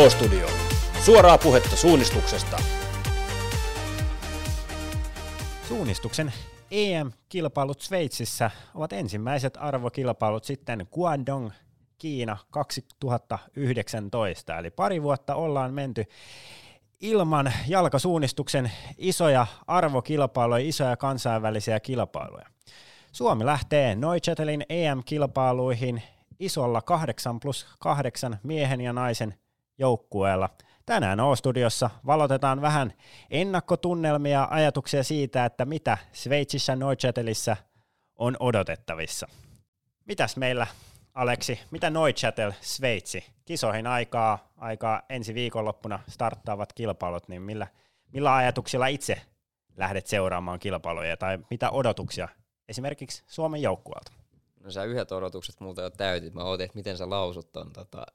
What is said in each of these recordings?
O-Studio. Suoraa puhetta suunnistuksesta. Suunnistuksen EM-kilpailut Sveitsissä ovat ensimmäiset arvokilpailut sitten Guangdong, Kiina 2019. Eli pari vuotta ollaan menty ilman jalkasuunnistuksen isoja arvokilpailuja, isoja kansainvälisiä kilpailuja. Suomi lähtee Neuchâtelin EM-kilpailuihin isolla 8 plus 8 miehen ja naisen joukkueella. Tänään O-studiossa valotetaan vähän ennakkotunnelmia ja ajatuksia siitä, että mitä Sveitsissä Neuchâtelissä on odotettavissa. Mitäs meillä, Aleksi, mitä Neuchâtel Sveitsi? Kisoihin aikaa, aikaa ensi viikonloppuna starttaavat kilpailut, niin millä, millä ajatuksilla itse lähdet seuraamaan kilpailuja tai mitä odotuksia esimerkiksi Suomen joukkueelta? No sä yhdet odotukset multa jo täytit. Mä ootin, että miten sä lausut ton tota,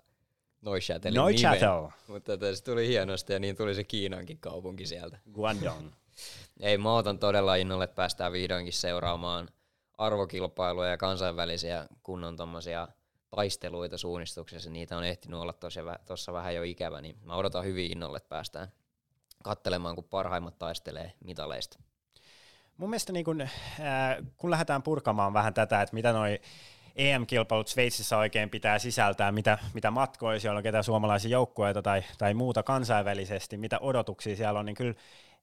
Neuchâtelin Neuchâtel. Mutta tota, se tuli hienosti ja niin tuli se Kiinankin kaupunki sieltä. Guangdong. Ei, mä otan todella innolle, että päästään vihdoinkin seuraamaan arvokilpailuja ja kansainvälisiä kunnon tommosia taisteluita suunnistuksessa. Niitä on ehtinyt olla tuossa vähän jo ikävä, niin mä odotan hyvin innolle, että päästään kattelemaan, kun parhaimmat taistelee mitaleista. Mun mielestä niin kun, äh, kun lähdetään purkamaan vähän tätä, että mitä noi EM-kilpailut Sveitsissä oikein pitää sisältää, mitä, mitä matkoja siellä on, ketä suomalaisia joukkueita tai, tai muuta kansainvälisesti, mitä odotuksia siellä on, niin kyllä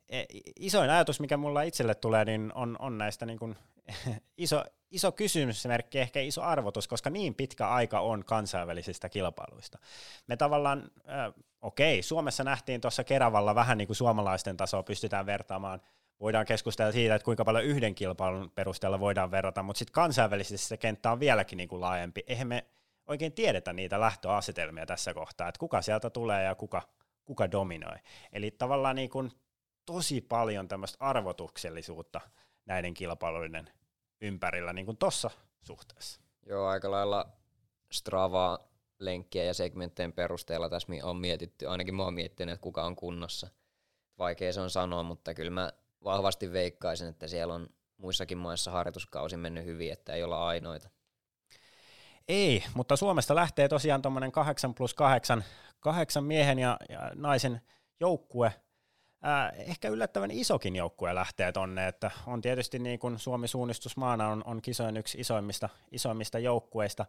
e, isoin ajatus, mikä mulla itselle tulee, niin on, on näistä niin kuin iso, iso kysymysmerkki, ehkä iso arvotus, koska niin pitkä aika on kansainvälisistä kilpailuista. Me tavallaan, äh, okei, Suomessa nähtiin tuossa Keravalla vähän niin kuin suomalaisten tasoa pystytään vertaamaan – voidaan keskustella siitä, että kuinka paljon yhden kilpailun perusteella voidaan verrata, mutta sitten kansainvälisesti se kenttä on vieläkin niin kuin laajempi. Eihän me oikein tiedetä niitä lähtöasetelmia tässä kohtaa, että kuka sieltä tulee ja kuka, kuka dominoi. Eli tavallaan niin kuin tosi paljon tämmöistä arvotuksellisuutta näiden kilpailuiden ympärillä niin kuin tuossa suhteessa. Joo, aika lailla Strava lenkkiä ja segmenttien perusteella tässä on mietitty, ainakin mä oon miettinyt, että kuka on kunnossa. Vaikea se on sanoa, mutta kyllä mä vahvasti veikkaisin, että siellä on muissakin maissa harjoituskausi mennyt hyvin, että ei olla ainoita. Ei, mutta Suomesta lähtee tosiaan tuommoinen 8 plus 8, kahdeksan miehen ja, ja naisen joukkue. Äh, ehkä yllättävän isokin joukkue lähtee tonne, että on tietysti niin kuin Suomi suunnistusmaana on, on kisojen yksi isoimmista, isoimmista joukkueista.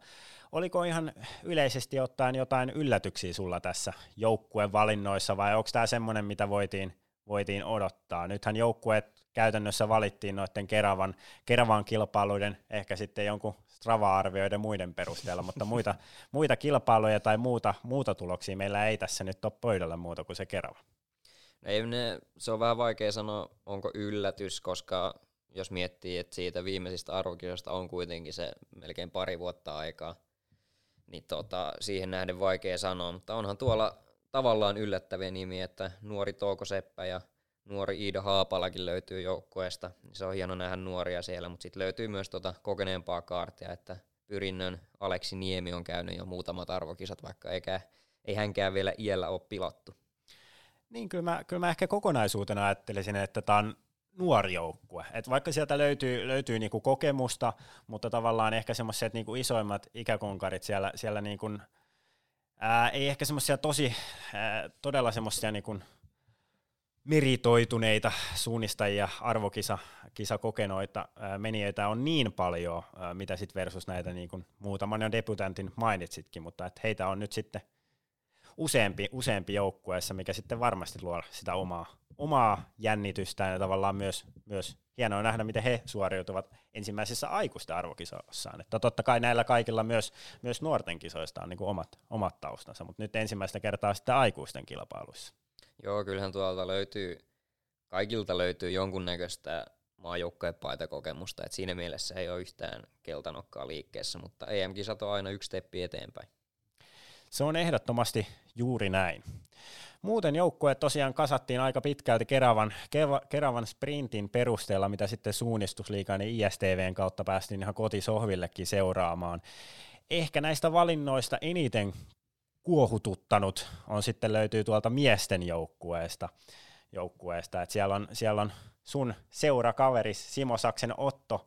Oliko ihan yleisesti ottaen jotain yllätyksiä sulla tässä joukkueen valinnoissa vai onko tämä semmoinen, mitä voitiin, voitiin odottaa. Nythän joukkueet käytännössä valittiin noiden Keravan, Keravan kilpailuiden, ehkä sitten jonkun Strava-arvioiden muiden perusteella, mutta muita, muita kilpailuja tai muuta, muuta tuloksia meillä ei tässä nyt ole pöydällä muuta kuin se Kerava. No ei ne, se on vähän vaikea sanoa, onko yllätys, koska jos miettii, että siitä viimeisistä arvokisoista on kuitenkin se melkein pari vuotta aikaa, niin tota, siihen nähden vaikea sanoa, mutta onhan tuolla tavallaan yllättäviä nimiä, että nuori Touko Seppä ja nuori Iida Haapalakin löytyy joukkueesta. Se on hieno nähdä nuoria siellä, mutta sitten löytyy myös tota kokeneempaa kaartia, että Pyrinnön Aleksi Niemi on käynyt jo muutamat arvokisat, vaikka eikä, ei hänkään vielä iällä ole pilattu. Niin, kyllä mä, kyllä mä ehkä kokonaisuutena ajattelisin, että tämä on nuori joukkue. Et vaikka sieltä löytyy, löytyy niinku kokemusta, mutta tavallaan ehkä semmoiset niinku isoimmat ikäkonkarit siellä, siellä niinku Ää, ei ehkä semmoisia tosi, ää, todella semmoisia niin meritoituneita suunnistajia, arvokisa kisa kokenoita ää, menijöitä on niin paljon, ää, mitä sitten versus näitä niin kuin muutaman jo debutantin mainitsitkin, mutta et heitä on nyt sitten useampi, useampi joukkueessa, mikä sitten varmasti luo sitä omaa, omaa jännitystään ja tavallaan myös, myös hienoa nähdä, miten he suoriutuvat ensimmäisissä aikuisten arvokisoissaan. Että totta kai näillä kaikilla myös, myös nuorten kisoista on niin kuin omat, omat taustansa, mutta nyt ensimmäistä kertaa sitten aikuisten kilpailuissa. Joo, kyllähän tuolta löytyy, kaikilta löytyy jonkunnäköistä maajoukkojen paitakokemusta, että siinä mielessä ei ole yhtään keltanokkaa liikkeessä, mutta EM-kisat on aina yksi steppi eteenpäin. Se on ehdottomasti juuri näin. Muuten joukkueet tosiaan kasattiin aika pitkälti Keravan, Keravan sprintin perusteella, mitä sitten suunnistusliikan ja ISTVn kautta päästiin ihan kotisohvillekin seuraamaan. Ehkä näistä valinnoista eniten kuohututtanut on sitten löytyy tuolta miesten joukkueesta. joukkueesta. Et siellä, on, siellä on sun seurakaveris Simo Saksen Otto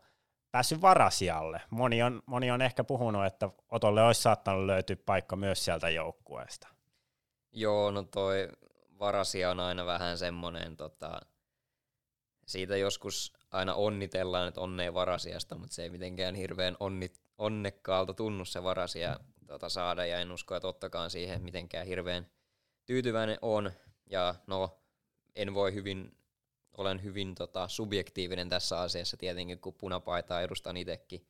päässyt varasialle. Moni on, moni on ehkä puhunut, että Otolle olisi saattanut löytyä paikka myös sieltä joukkueesta. Joo, no toi varasia on aina vähän semmoinen, tota, siitä joskus aina onnitellaan, että onnea varasiasta, mutta se ei mitenkään hirveän onni, onnekkaalta tunnu se varasia tota, saada, ja en usko, että ottakaan siihen mitenkään hirveän tyytyväinen on, ja no, en voi hyvin, olen hyvin tota, subjektiivinen tässä asiassa tietenkin, kun punapaitaa edustan itsekin,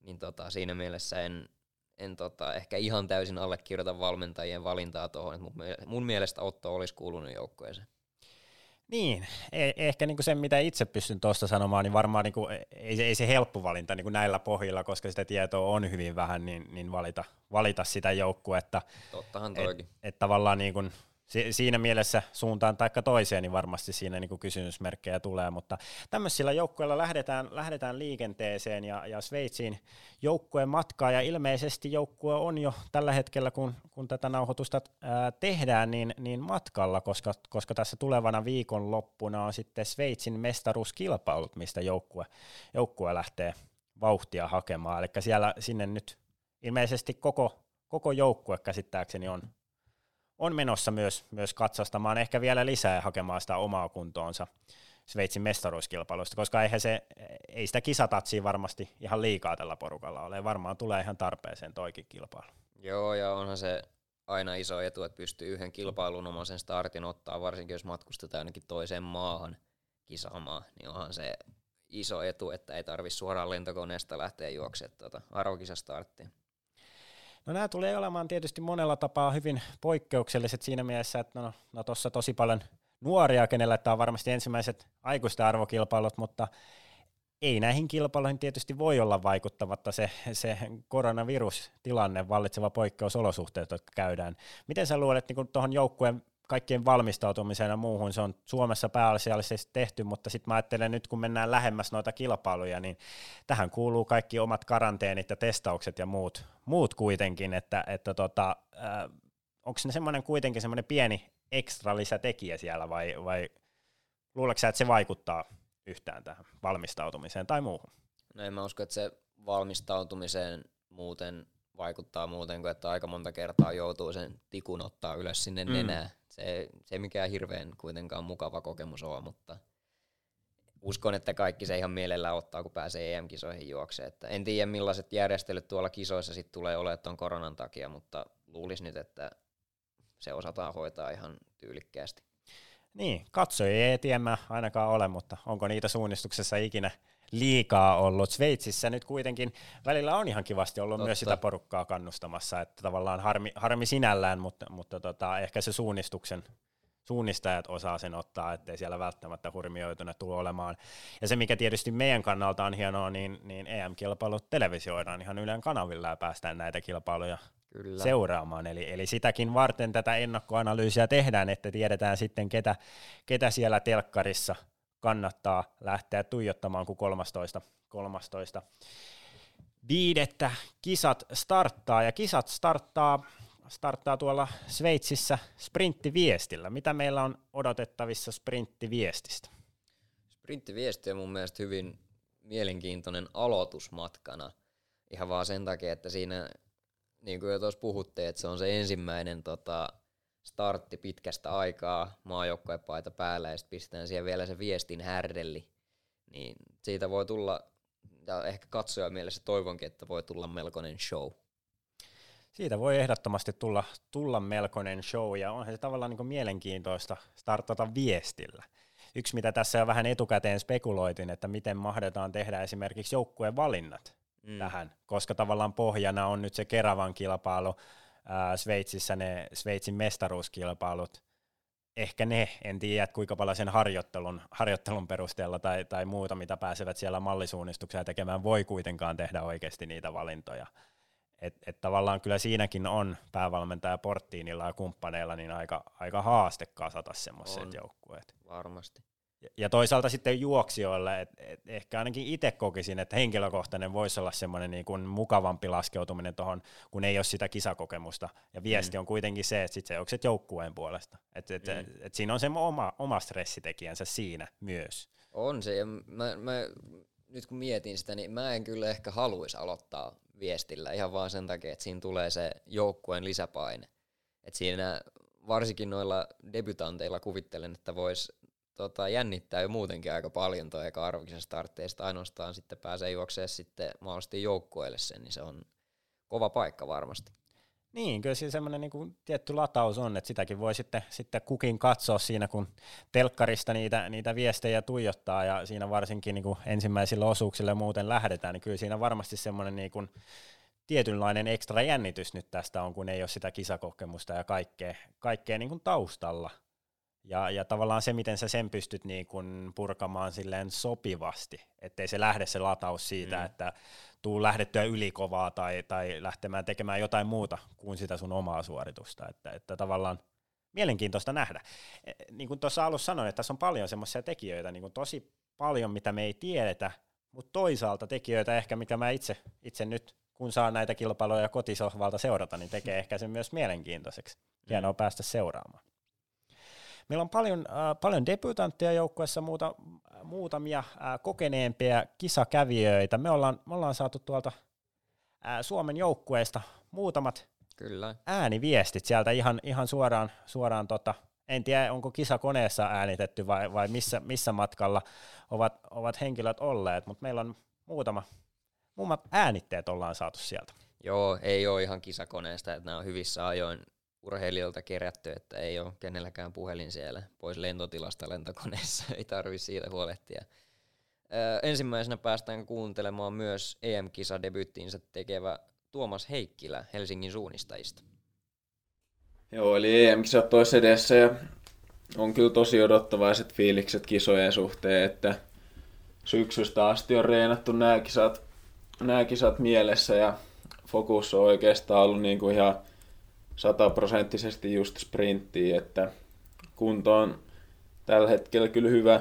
niin tota, siinä mielessä en, en tota, ehkä ihan täysin allekirjoita valmentajien valintaa tuohon, että mun mielestä Otto olisi kuulunut joukkueeseen. Niin, e- ehkä niin kuin se, mitä itse pystyn tuosta sanomaan, niin varmaan niin kuin, ei, se, ei se helppo valinta niin kuin näillä pohjilla, koska sitä tietoa on hyvin vähän, niin, niin valita, valita sitä joukkuetta. Tottahan toikin. Että et tavallaan niin kuin, si- siinä mielessä suuntaan tai toiseen, niin varmasti siinä niin kysymysmerkkejä tulee, mutta tämmöisillä joukkueilla lähdetään, lähdetään liikenteeseen ja, ja Sveitsiin joukkueen matkaa. Ja ilmeisesti joukkue on jo tällä hetkellä, kun, kun tätä nauhoitusta ää, tehdään, niin, niin matkalla, koska, koska tässä tulevana viikonloppuna on sitten Sveitsin mestaruuskilpailut, mistä joukkue, joukkue lähtee vauhtia hakemaan, eli siellä sinne nyt ilmeisesti koko, koko joukkue käsittääkseni on, on menossa myös, myös katsastamaan ehkä vielä lisää hakemaan sitä omaa kuntoonsa Sveitsin mestaruuskilpailusta, koska eihän se, ei sitä kisatatsia varmasti ihan liikaa tällä porukalla ole. Varmaan tulee ihan tarpeeseen toikin kilpailu. Joo, ja onhan se aina iso etu, että pystyy yhden kilpailun omaisen startin ottaa, varsinkin jos matkustetaan ainakin toiseen maahan kisaamaan, niin onhan se iso etu, että ei tarvitse suoraan lentokoneesta lähteä juoksemaan tuota arvokisastarttiin. No nämä tulee olemaan tietysti monella tapaa hyvin poikkeukselliset siinä mielessä, että no, no tuossa tosi paljon nuoria, kenellä tämä on varmasti ensimmäiset aikuisten arvokilpailut, mutta ei näihin kilpailuihin tietysti voi olla vaikuttamatta se, se koronavirustilanne, vallitseva poikkeusolosuhteet, jotka käydään. Miten sä luulet niin tuohon joukkueen kaikkien valmistautumiseen ja muuhun, se on Suomessa pääasiallisesti tehty, mutta sitten mä ajattelen nyt, kun mennään lähemmäs noita kilpailuja, niin tähän kuuluu kaikki omat karanteenit ja testaukset ja muut, muut kuitenkin, että, että tota, äh, onko ne semmoinen kuitenkin semmoinen pieni ekstra lisätekijä siellä vai, vai luuletko sä, että se vaikuttaa yhtään tähän valmistautumiseen tai muuhun? No en mä usko, että se valmistautumiseen muuten vaikuttaa muuten kuin, että aika monta kertaa joutuu sen tikun ottaa ylös sinne mm. nenään. Se, se ei mikään hirveän kuitenkaan mukava kokemus ole, mutta uskon, että kaikki se ihan mielellään ottaa, kun pääsee EM-kisoihin juokseen. Että en tiedä, millaiset järjestelyt tuolla kisoissa sitten tulee olemaan tuon koronan takia, mutta luulis nyt, että se osataan hoitaa ihan tyylikkäästi. Niin, katsojia ei tiedä ainakaan ole, mutta onko niitä suunnistuksessa ikinä liikaa ollut. Sveitsissä nyt kuitenkin välillä on ihan kivasti ollut Totta. myös sitä porukkaa kannustamassa, että tavallaan harmi, harmi sinällään, mutta, mutta tota, ehkä se suunnistuksen suunnistajat osaa sen ottaa, ettei siellä välttämättä hurmioituna tule olemaan. Ja se, mikä tietysti meidän kannalta on hienoa, niin, niin EM-kilpailut televisioidaan ihan Ylen kanavilla ja päästään näitä kilpailuja Kyllä. seuraamaan. Eli, eli sitäkin varten tätä ennakkoanalyysiä tehdään, että tiedetään sitten, ketä, ketä siellä telkkarissa kannattaa lähteä tuijottamaan, kun 13. 13. viidettä kisat starttaa, ja kisat starttaa, starttaa tuolla Sveitsissä sprinttiviestillä. Mitä meillä on odotettavissa sprinttiviestistä? Sprinttiviesti on mun mielestä hyvin mielenkiintoinen aloitusmatkana. Ihan vaan sen takia, että siinä niin kuin jo tuossa puhuttiin, että se on se ensimmäinen tota, startti pitkästä aikaa, maajoukkoepaita päällä ja sitten pistetään siihen vielä se viestin härdelli, niin siitä voi tulla, ja ehkä katsoja mielessä toivonkin, että voi tulla melkoinen show. Siitä voi ehdottomasti tulla, tulla melkoinen show, ja onhan se tavallaan niin mielenkiintoista startata viestillä. Yksi, mitä tässä jo vähän etukäteen spekuloitin, että miten mahdetaan tehdä esimerkiksi joukkueen valinnat mm. tähän, koska tavallaan pohjana on nyt se Keravan kilpailu, ää, Sveitsissä ne Sveitsin mestaruuskilpailut, ehkä ne, en tiedä kuinka paljon sen harjoittelun, harjoittelun perusteella tai, tai muuta, mitä pääsevät siellä mallisuunnistuksia tekemään, voi kuitenkaan tehdä oikeasti niitä valintoja. Et, et tavallaan kyllä siinäkin on päävalmentaja Porttiinilla ja kumppaneilla niin aika, aika haaste kasata semmoiset joukkueet. Varmasti. Ja toisaalta sitten juoksijoille, että et ehkä ainakin itse kokisin, että henkilökohtainen voisi olla semmoinen niin kuin mukavampi laskeutuminen tuohon, kun ei ole sitä kisakokemusta. Ja viesti mm. on kuitenkin se, että sit se juokset joukkueen puolesta. Että et, mm. et, et siinä on se oma, oma stressitekijänsä siinä myös. On se, ja mä, mä, nyt kun mietin sitä, niin mä en kyllä ehkä haluaisi aloittaa viestillä ihan vaan sen takia, että siinä tulee se joukkueen lisäpaine. Että siinä varsinkin noilla debutanteilla kuvittelen, että voisi tota, jännittää jo muutenkin aika paljon tuo eka arvokisen startteista. Ainoastaan sitten pääsee juoksemaan sitten mahdollisesti joukkueelle sen, niin se on kova paikka varmasti. Niin, kyllä siinä semmoinen niin kuin tietty lataus on, että sitäkin voi sitten, sitten kukin katsoa siinä, kun telkkarista niitä, niitä viestejä tuijottaa ja siinä varsinkin niin kuin ensimmäisillä osuuksilla muuten lähdetään, niin kyllä siinä varmasti semmoinen niin kuin tietynlainen ekstra jännitys nyt tästä on, kun ei ole sitä kisakokemusta ja kaikkea, kaikkea niin kuin taustalla. Ja, ja tavallaan se, miten sä sen pystyt niin kuin purkamaan silleen sopivasti, ettei se lähde se lataus siitä, mm. että tuu lähdettyä ylikovaa tai, tai lähtemään tekemään jotain muuta kuin sitä sun omaa suoritusta. Että, että tavallaan mielenkiintoista nähdä. E, niin kuin tuossa alussa sanoin, että tässä on paljon semmoisia tekijöitä, niin kuin tosi paljon, mitä me ei tiedetä, mutta toisaalta tekijöitä ehkä, mikä mä itse, itse nyt, kun saan näitä kilpailuja kotisohvalta seurata, niin tekee ehkä sen myös mielenkiintoiseksi. Hienoa mm. päästä seuraamaan. Meillä on paljon, äh, paljon debutantteja joukkueessa, muuta, muutamia äh, kokeneempia kisakävijöitä. Me ollaan, me ollaan saatu tuolta äh, Suomen joukkueesta muutamat Kyllä. ääniviestit sieltä ihan, ihan suoraan, suoraan tota, en tiedä onko kisakoneessa äänitetty vai, vai missä, missä matkalla ovat, ovat henkilöt olleet, mutta meillä on muutama, muutamat äänitteet ollaan saatu sieltä. Joo, ei ole ihan kisakoneesta, että nämä on hyvissä ajoin urheilijoilta kerätty, että ei ole kenelläkään puhelin siellä pois lentotilasta lentokoneessa, ei tarvi siitä huolehtia. Öö, ensimmäisenä päästään kuuntelemaan myös EM-kisa debyyttiinsä tekevä Tuomas Heikkilä Helsingin suunnistajista. Joo, eli EM-kisat tois edessä ja on kyllä tosi odottavaiset fiilikset kisojen suhteen, että syksystä asti on reenattu nämä kisat, nämä kisat mielessä ja fokus on oikeastaan ollut niin kuin ihan sataprosenttisesti just sprinttiin, että kunto on tällä hetkellä kyllä hyvä,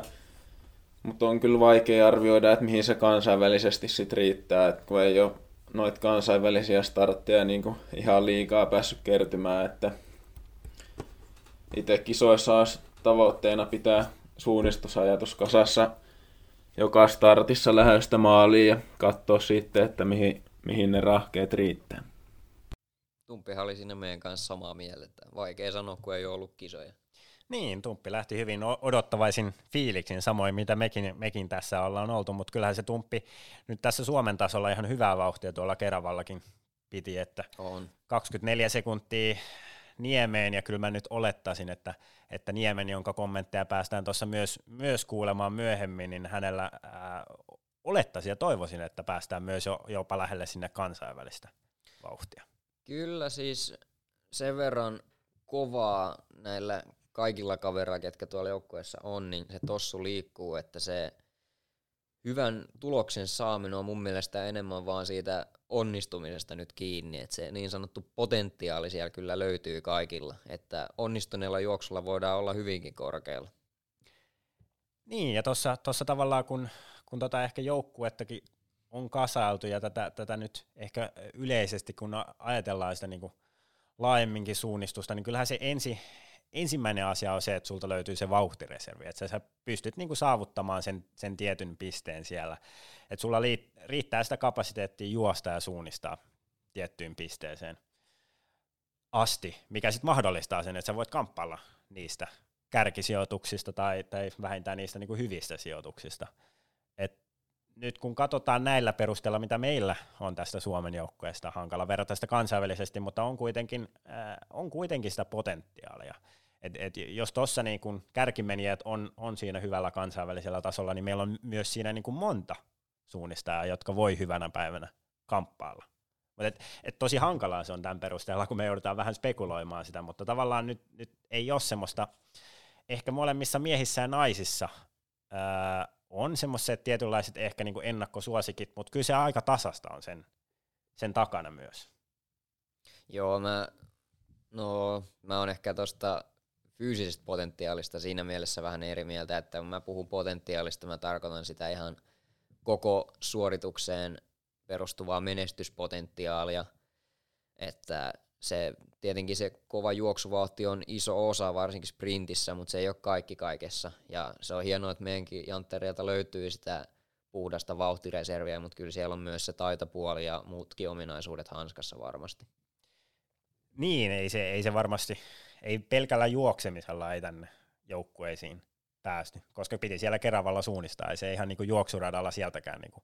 mutta on kyllä vaikea arvioida, että mihin se kansainvälisesti sit riittää, että kun ei ole noita kansainvälisiä startteja niin kuin ihan liikaa päässyt kertymään, että itse kisoissa olisi tavoitteena pitää suunnistusajatus kasassa joka startissa lähestä maaliin ja katsoa sitten, että mihin, mihin ne rahkeet riittää. Tumppihan oli siinä meidän kanssa samaa mieltä. Vaikea sanoa, kun ei ole ollut kisoja. Niin, Tumppi lähti hyvin odottavaisin fiiliksin, samoin mitä mekin, mekin tässä ollaan oltu, mutta kyllähän se Tumppi nyt tässä Suomen tasolla ihan hyvää vauhtia tuolla Keravallakin piti, että on. 24 sekuntia Niemeen, ja kyllä mä nyt olettaisin, että, että Niemen, jonka kommentteja päästään tuossa myös, myös kuulemaan myöhemmin, niin hänellä ää, olettaisin ja toivoisin, että päästään myös jo, jopa lähelle sinne kansainvälistä vauhtia. Kyllä siis sen verran kovaa näillä kaikilla kavereilla, ketkä tuolla joukkueessa on, niin se tossu liikkuu, että se hyvän tuloksen saaminen on mun mielestä enemmän vaan siitä onnistumisesta nyt kiinni, että se niin sanottu potentiaali siellä kyllä löytyy kaikilla, että onnistuneella juoksulla voidaan olla hyvinkin korkealla. Niin, ja tuossa tavallaan kun, kun tota ehkä joukkuettakin on kasailtu ja tätä, tätä nyt ehkä yleisesti, kun ajatellaan sitä niin kuin laajemminkin suunnistusta, niin kyllähän se ensi, ensimmäinen asia on se, että sulta löytyy se vauhtireservi, että sä pystyt niin kuin saavuttamaan sen, sen tietyn pisteen siellä, että sulla riittää sitä kapasiteettia juosta ja suunnistaa tiettyyn pisteeseen asti, mikä sitten mahdollistaa sen, että sä voit kamppailla niistä kärkisijoituksista tai, tai vähintään niistä niin kuin hyvistä sijoituksista. Nyt kun katsotaan näillä perusteella, mitä meillä on tästä Suomen joukkueesta, hankala verrata sitä kansainvälisesti, mutta on kuitenkin, äh, on kuitenkin sitä potentiaalia. Et, et jos tuossa niin kun kärkimenijät on, on siinä hyvällä kansainvälisellä tasolla, niin meillä on myös siinä niin kun monta suunnistajaa, jotka voi hyvänä päivänä kamppailla. Mutta et, et tosi hankalaa se on tämän perusteella, kun me joudutaan vähän spekuloimaan sitä, mutta tavallaan nyt, nyt ei ole semmoista, ehkä molemmissa miehissä ja naisissa ää, on semmoiset tietynlaiset ehkä niin kuin ennakkosuosikit, mutta kyllä se aika tasasta on sen, sen takana myös. Joo, mä, no, mä oon ehkä tuosta fyysisestä potentiaalista siinä mielessä vähän eri mieltä, että kun mä puhun potentiaalista, mä tarkoitan sitä ihan koko suoritukseen perustuvaa menestyspotentiaalia, että se tietenkin se kova juoksuvauhti on iso osa, varsinkin sprintissä, mutta se ei ole kaikki kaikessa. Ja se on hienoa, että meidänkin janttereilta löytyy sitä puhdasta vauhtireserviä, mutta kyllä siellä on myös se taitopuoli ja muutkin ominaisuudet hanskassa varmasti. Niin, ei se, ei se varmasti, ei pelkällä juoksemisella ei tänne joukkueisiin päästy, koska piti siellä Keravalla suunnistaa, ja se ihan niin kuin juoksuradalla sieltäkään niin kuin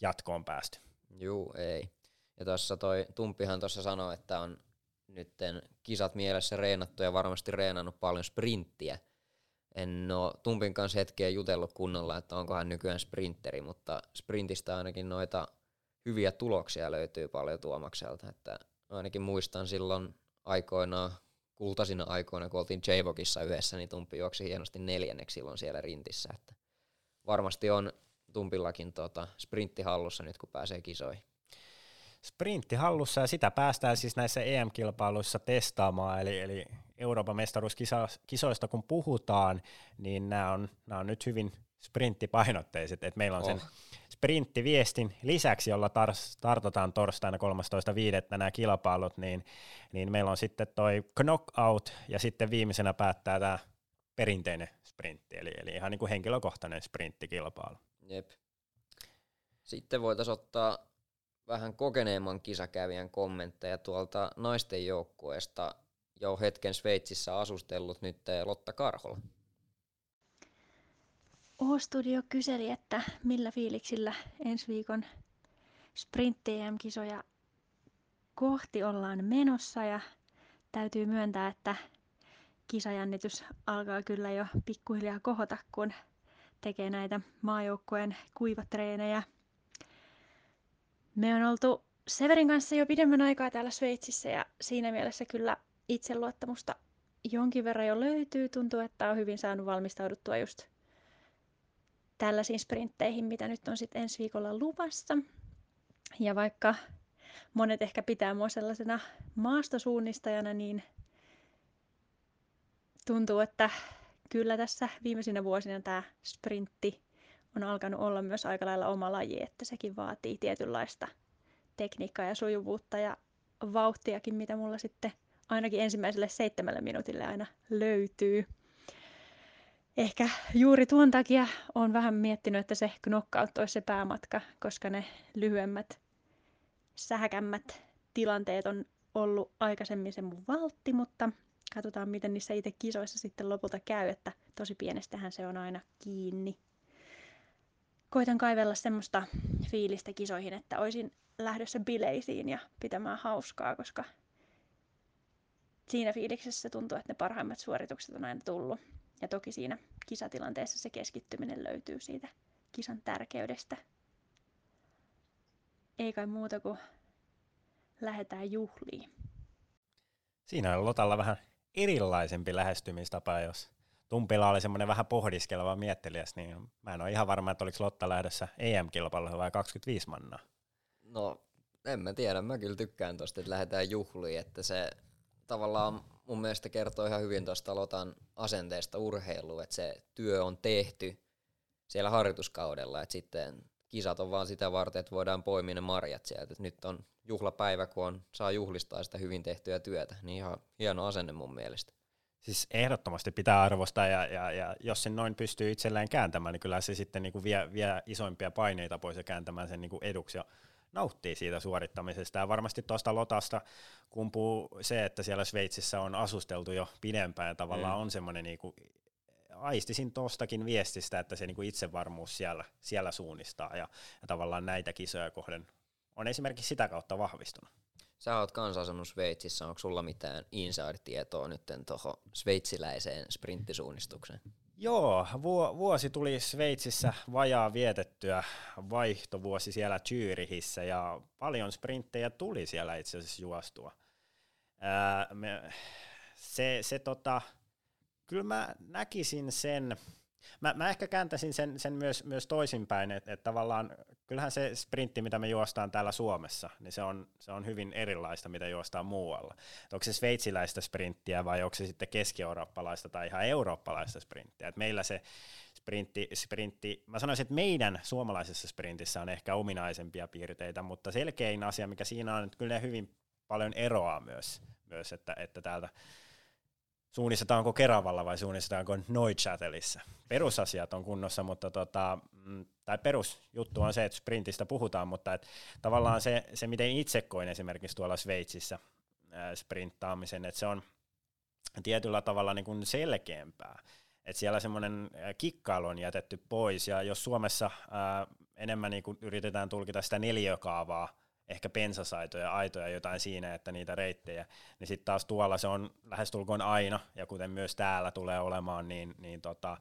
jatkoon päästy. Juu, ei. Ja tuossa toi Tumpihan tuossa sanoi, että on nytten kisat mielessä reenattu ja varmasti reenannut paljon sprinttiä. En ole Tumpin kanssa hetkeä jutellut kunnolla, että onko hän nykyään sprinteri, mutta sprintistä ainakin noita hyviä tuloksia löytyy paljon Tuomakselta. Että ainakin muistan silloin aikoinaan, kultaisina aikoina, kun oltiin J-Vokissa yhdessä, niin Tumpi juoksi hienosti neljänneksi silloin siellä rintissä. Että varmasti on Tumpillakin tota, sprintti hallussa nyt, kun pääsee kisoihin sprintti hallussa ja sitä päästään siis näissä EM-kilpailuissa testaamaan, eli, eli Euroopan mestaruuskisoista kun puhutaan, niin nämä on, nämä on nyt hyvin sprinttipainotteiset, että meillä on oh. sen sprinttiviestin lisäksi, jolla tar- tartutaan torstaina 13.5. nämä kilpailut, niin, niin meillä on sitten toi knockout ja sitten viimeisenä päättää tämä perinteinen sprintti, eli, eli ihan niin kuin henkilökohtainen sprinttikilpailu. Jep. Sitten voitaisiin ottaa vähän kokeneemman kisakävijän kommentteja tuolta naisten joukkueesta jo hetken Sveitsissä asustellut nyt Lotta Karhola. O-Studio kyseli, että millä fiiliksillä ensi viikon sprint kisoja kohti ollaan menossa ja täytyy myöntää, että kisajännitys alkaa kyllä jo pikkuhiljaa kohota, kun tekee näitä maajoukkojen kuivatreenejä – me on oltu Severin kanssa jo pidemmän aikaa täällä Sveitsissä ja siinä mielessä kyllä itseluottamusta jonkin verran jo löytyy. Tuntuu, että on hyvin saanut valmistauduttua just tällaisiin sprintteihin, mitä nyt on sitten ensi viikolla luvassa. Ja vaikka monet ehkä pitää mua sellaisena maastosuunnistajana, niin tuntuu, että kyllä tässä viimeisinä vuosina tämä sprintti on alkanut olla myös aika lailla oma laji, että sekin vaatii tietynlaista tekniikkaa ja sujuvuutta ja vauhtiakin, mitä mulla sitten ainakin ensimmäiselle seitsemälle minuutille aina löytyy. Ehkä juuri tuon takia on vähän miettinyt, että se knockout olisi se päämatka, koska ne lyhyemmät, sähäkämmät tilanteet on ollut aikaisemmin se mun valtti, mutta katsotaan miten niissä itse kisoissa sitten lopulta käy, että tosi pienestähän se on aina kiinni koitan kaivella semmoista fiilistä kisoihin, että olisin lähdössä bileisiin ja pitämään hauskaa, koska siinä fiiliksessä tuntuu, että ne parhaimmat suoritukset on aina tullut. Ja toki siinä kisatilanteessa se keskittyminen löytyy siitä kisan tärkeydestä. Ei kai muuta kuin lähdetään juhliin. Siinä on Lotalla vähän erilaisempi lähestymistapa, jos Tumpila oli semmoinen vähän pohdiskeleva miettelijäs, niin mä en ole ihan varma, että oliko Lotta lähdössä EM-kilpailuun vai 25 mannaa. No, en mä tiedä. Mä kyllä tykkään tosta, että lähdetään juhliin, että se tavallaan mun mielestä kertoo ihan hyvin tuosta Lotan asenteesta urheiluun, että se työ on tehty siellä harjoituskaudella, että sitten kisat on vaan sitä varten, että voidaan poimia ne marjat sieltä. Et nyt on juhlapäivä, kun on, saa juhlistaa sitä hyvin tehtyä työtä, niin ihan hieno asenne mun mielestä. Siis ehdottomasti pitää arvostaa ja, ja, ja jos sen noin pystyy itselleen kääntämään, niin kyllä se sitten niin kuin vie, vie isoimpia paineita pois ja kääntämään sen niin kuin eduksi ja nauttii siitä suorittamisesta. Ja varmasti tuosta Lotasta kumpuu se, että siellä Sveitsissä on asusteltu jo pidempään ja tavallaan mm. on semmoinen niin kuin, aistisin tuostakin viestistä, että se niin kuin itsevarmuus siellä, siellä suunnistaa ja, ja tavallaan näitä kisoja kohden on esimerkiksi sitä kautta vahvistunut. Sä oot kans asunut Sveitsissä, onko sulla mitään inside-tietoa nyt tuohon sveitsiläiseen sprinttisuunnistukseen? Joo, vuosi tuli Sveitsissä vajaa vietettyä vaihtovuosi siellä Zyrihissä ja paljon sprinttejä tuli siellä itse asiassa juostua. Se, se tota, kyllä mä näkisin sen, Mä, mä ehkä kääntäisin sen, sen myös, myös toisinpäin, että et tavallaan kyllähän se sprintti, mitä me juostaan täällä Suomessa, niin se on, se on hyvin erilaista, mitä juostaan muualla. Et onko se sveitsiläistä sprinttiä vai onko se sitten keski-eurooppalaista tai ihan eurooppalaista sprinttiä. Et meillä se sprintti, sprintti, mä sanoisin, että meidän suomalaisessa sprintissä on ehkä ominaisempia piirteitä, mutta selkein asia, mikä siinä on, että kyllä hyvin paljon eroaa myös, myös että, että täältä suunnistetaanko Keravalla vai suunnistetaanko Neuchâtelissa. Perusasiat on kunnossa, mutta tota, mm, tai perusjuttu on se, että sprintistä puhutaan, mutta et tavallaan se, se, miten itse koin esimerkiksi tuolla Sveitsissä sprinttaamisen, että se on, tietyllä tavalla niin kuin selkeämpää. Et siellä semmoinen kikkailu on jätetty pois, ja jos Suomessa ää, enemmän niin kuin yritetään tulkita sitä neliökaavaa, ehkä pensasaitoja, aitoja, jotain siinä, että niitä reittejä, niin sitten taas tuolla se on lähestulkoon aina, ja kuten myös täällä tulee olemaan, niin, niin tota,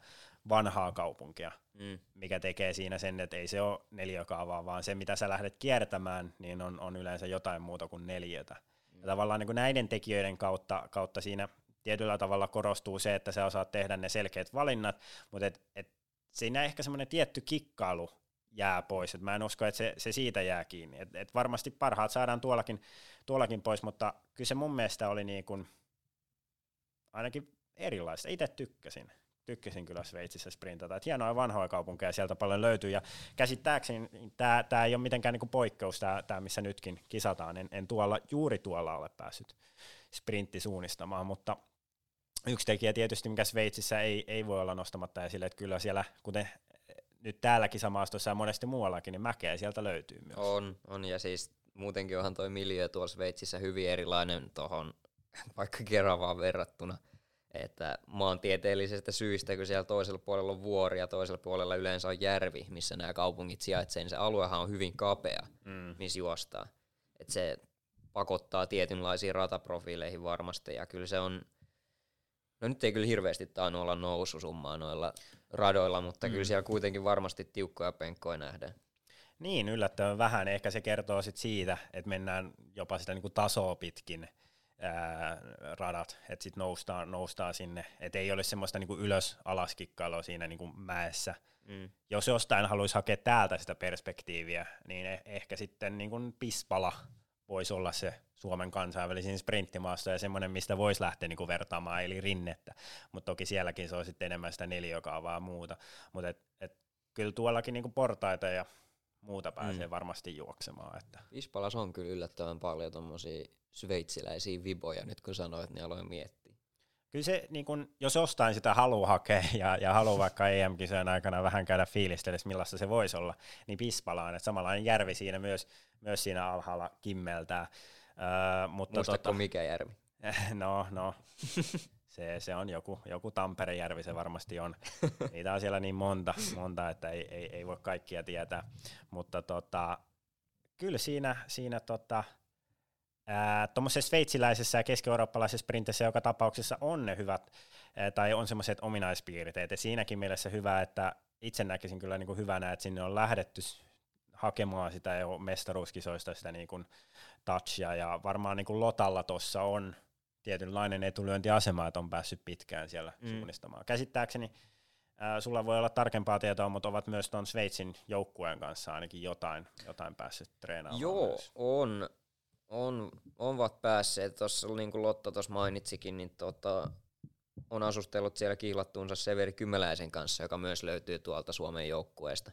vanhaa kaupunkia, mm. mikä tekee siinä sen, että ei se ole neliökaavaa, vaan se, mitä sä lähdet kiertämään, niin on, on yleensä jotain muuta kuin neliötä. Mm. Ja tavallaan niin kuin näiden tekijöiden kautta, kautta siinä tietyllä tavalla korostuu se, että sä osaat tehdä ne selkeät valinnat, mutta et, et siinä ehkä semmoinen tietty kikkailu jää pois. Et mä en usko, että se, se siitä jää kiinni. Et, et varmasti parhaat saadaan tuollakin, tuollakin pois, mutta kyllä se mun mielestä oli niin kuin ainakin erilaista. Itse tykkäsin. Tykkäsin kyllä Sveitsissä sprintata. Et hienoja vanhoja kaupunkeja sieltä paljon löytyy. Ja käsittääkseni tämä ei ole mitenkään niinku poikkeus, tämä missä nytkin kisataan. En, en tuolla, juuri tuolla ole päässyt sprintti suunnistamaan, mutta yksi tekijä tietysti, mikä Sveitsissä ei, ei voi olla nostamatta esille, että kyllä siellä, kuten nyt täälläkin samaastossa ja monesti muuallakin, niin mäkeä sieltä löytyy myös. On, on ja siis muutenkin onhan toi miljö tuolla Sveitsissä hyvin erilainen tuohon vaikka Keravaan verrattuna. Että maantieteellisestä syistä, kun siellä toisella puolella on vuori ja toisella puolella yleensä on järvi, missä nämä kaupungit sijaitsevat, niin se aluehan on hyvin kapea, mm. missä juostaa. Että se pakottaa tietynlaisiin rataprofiileihin varmasti, ja kyllä se on, no nyt ei kyllä hirveästi tainnut olla noususummaa noilla radoilla, mutta mm. kyllä siellä kuitenkin varmasti tiukkoja penkkoja nähdään. Niin, yllättävän vähän. Ehkä se kertoo sit siitä, että mennään jopa sitä niinku tasoa pitkin ää, radat, että sitten noustaan, noustaan sinne, että ei ole semmoista niinku ylös-alas kikkailua siinä niinku mäessä. Mm. Jos jostain haluaisi hakea täältä sitä perspektiiviä, niin eh- ehkä sitten niinku Pispala voisi olla se Suomen kansainvälisin sprinttimaasta ja semmoinen, mistä voisi lähteä niin kuin vertaamaan, eli rinnettä. Mutta toki sielläkin se on sitten enemmän sitä neliökaavaa muuta. Mutta et, et, kyllä tuollakin niin kuin portaita ja muuta pääsee mm. varmasti juoksemaan. Että. Ispalas on kyllä yllättävän paljon tuommoisia sveitsiläisiä viboja, nyt kun sanoit, niin aloin miettiä. Kyllä se, niin kun, jos jostain sitä haluaa hakea ja, ja haluaa vaikka EM-kisojen aikana vähän käydä fiilistelyssä, millaista se voisi olla, niin Pispalaan, että samanlainen järvi siinä myös, myös siinä alhaalla kimmeltää. Öö, mutta Muistatko tota, mikä järvi? No, no. Se, se on joku, joku Tamperejärvi, se varmasti on. Niitä on siellä niin monta, monta että ei, ei, ei voi kaikkia tietää. Mutta tota, kyllä siinä, siinä tota, tuommoisessa sveitsiläisessä ja keski-eurooppalaisessa sprintissä joka tapauksessa on ne hyvät, ää, tai on semmoiset ominaispiirteet. Ja siinäkin mielessä hyvä, että itse näkisin kyllä niin kuin hyvänä, että sinne on lähdetty hakemaan sitä jo mestaruuskisoista sitä niin kuin touchia, ja varmaan niin kuin Lotalla tuossa on tietynlainen etulyöntiasema, että on päässyt pitkään siellä mm. suunnistamaan. Käsittääkseni ää, sulla voi olla tarkempaa tietoa, mutta ovat myös tuon Sveitsin joukkueen kanssa ainakin jotain, jotain päässyt treenaamaan. Joo, myös. on. On, ovat päässeet. Tuossa niin kuin Lotta tuossa mainitsikin, niin tota, on asustellut siellä kiihlattuunsa Severi Kymäläisen kanssa, joka myös löytyy tuolta Suomen joukkueesta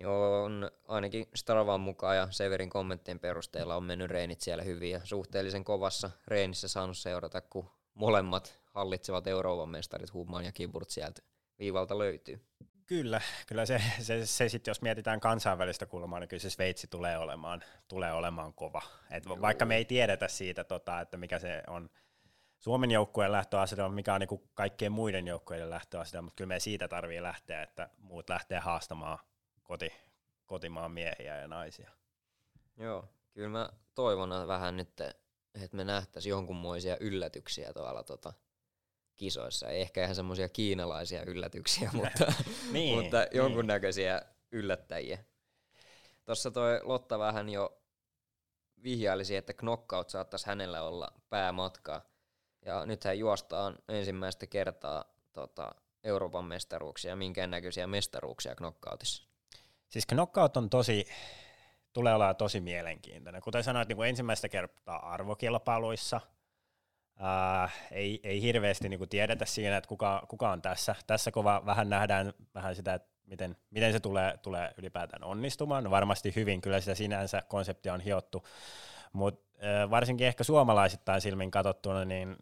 niin on ainakin Strava'n mukaan ja Severin kommenttien perusteella on mennyt reenit siellä hyvin ja suhteellisen kovassa reenissä saanut seurata, kun molemmat hallitsevat Euroopan mestarit Human ja Kiburt sieltä viivalta löytyy. Kyllä, kyllä se, se, se sitten jos mietitään kansainvälistä kulmaa, niin kyllä se Sveitsi tulee olemaan, tulee olemaan kova. Et vaikka me ei tiedetä siitä, tota, että mikä se on Suomen joukkueen lähtöasetelma, mikä on niinku kaikkien muiden joukkueiden lähtöasetelma, mutta kyllä me siitä tarvii lähteä, että muut lähtee haastamaan koti, kotimaan miehiä ja naisia. Joo, kyllä mä toivon vähän nyt, että me nähtäisiin jonkunmoisia yllätyksiä tuolla tota, kisoissa. Ei ehkä ihan semmoisia kiinalaisia yllätyksiä, mutta, niin, mutta niin. jonkunnäköisiä niin. yllättäjiä. Tuossa toi Lotta vähän jo vihjailisi, että knockout saattaisi hänellä olla päämatka. Ja nythän juostaan ensimmäistä kertaa tota, Euroopan mestaruuksia, minkään näköisiä mestaruuksia knockoutissa. Siis knockout on tosi, tulee olemaan tosi mielenkiintoinen. Kuten sanoit, niin kuin ensimmäistä kertaa arvokilpailuissa, ää, ei, ei hirveästi niin kuin tiedetä siinä, että kuka, kuka on tässä. Tässä kova vähän nähdään vähän sitä, että miten, miten se tulee, tulee ylipäätään onnistumaan. No varmasti hyvin, kyllä sitä sinänsä konseptia on hiottu, mutta varsinkin ehkä suomalaisittain silmin katsottuna, niin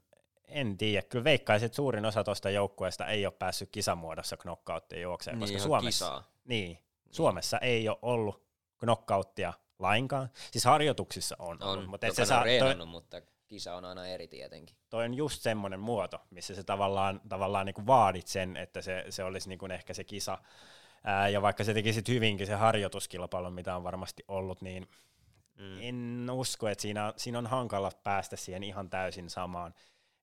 en tiedä. Kyllä veikkaisin, että suurin osa tuosta joukkueesta ei ole päässyt kisamuodossa knockouttiin juokseen, niin, koska Suomessa, kisaa. Niin, Suomessa ei ole ollut knockouttia lainkaan. Siis harjoituksissa on, on ollut, mutta et se saa, toi, mutta... kisa on aina eri tietenkin. Toi on just semmoinen muoto, missä se tavallaan, tavallaan niin kuin vaadit sen, että se, se olisi niin kuin ehkä se kisa. Ää, ja vaikka se tekisit hyvinkin se harjoituskilpailu, mitä on varmasti ollut, niin mm. en usko, että siinä, siinä on hankala päästä siihen ihan täysin samaan.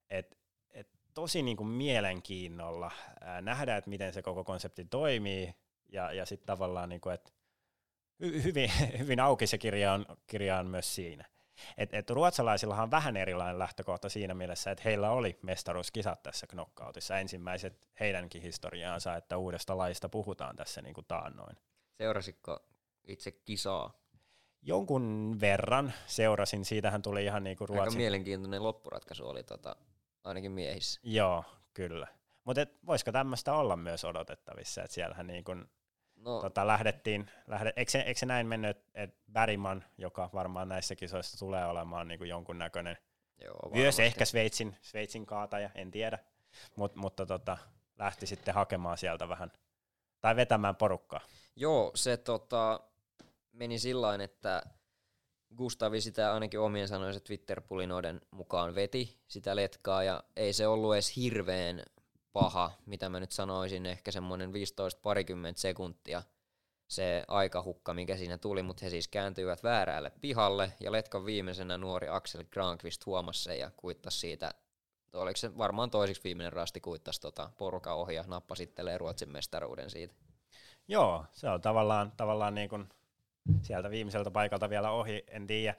Et, et tosi niin kuin mielenkiinnolla ää, nähdä, että miten se koko konsepti toimii, ja, ja sitten tavallaan, niin kuin, että hyvin, hyvin auki se kirja on, kirja on myös siinä. Et, et ruotsalaisillahan on vähän erilainen lähtökohta siinä mielessä, että heillä oli mestaruuskisat tässä knockoutissa, ensimmäiset heidänkin historiaansa, että uudesta laista puhutaan tässä niin kuin taannoin. Seurasitko itse kisaa? Jonkun verran seurasin, siitähän tuli ihan niin kuin Ruotsin... Aika mielenkiintoinen loppuratkaisu oli tota, ainakin miehissä. Joo, kyllä. Mutta voisiko tämmöistä olla myös odotettavissa, että siellähän niin kuin No. Tota, lähdettiin, lähde, eikö, se, eikö se näin mennyt, että Bäriman, joka varmaan näissä kisoissa tulee olemaan niin kuin jonkunnäköinen, Joo, myös ehkä Sveitsin, Sveitsin kaataja, en tiedä, Mut, mutta tota, lähti sitten hakemaan sieltä vähän, tai vetämään porukkaa. Joo, se tota, meni sillä että Gustavi sitä ainakin omien sanoisen Twitter-pulinoiden mukaan veti sitä letkaa, ja ei se ollut edes hirveän paha, mitä mä nyt sanoisin, ehkä semmoinen 15-parikymmentä sekuntia se aikahukka, mikä siinä tuli, mutta he siis kääntyivät väärälle pihalle, ja Letkan viimeisenä nuori Axel Granqvist huomasi sen ja kuittasi siitä, oliko se varmaan toisiksi viimeinen rasti kuittasi tota poruka ohi ja nappasittelee Ruotsin mestaruuden siitä. Joo, se on tavallaan, tavallaan niin kuin sieltä viimeiseltä paikalta vielä ohi, en tiedä,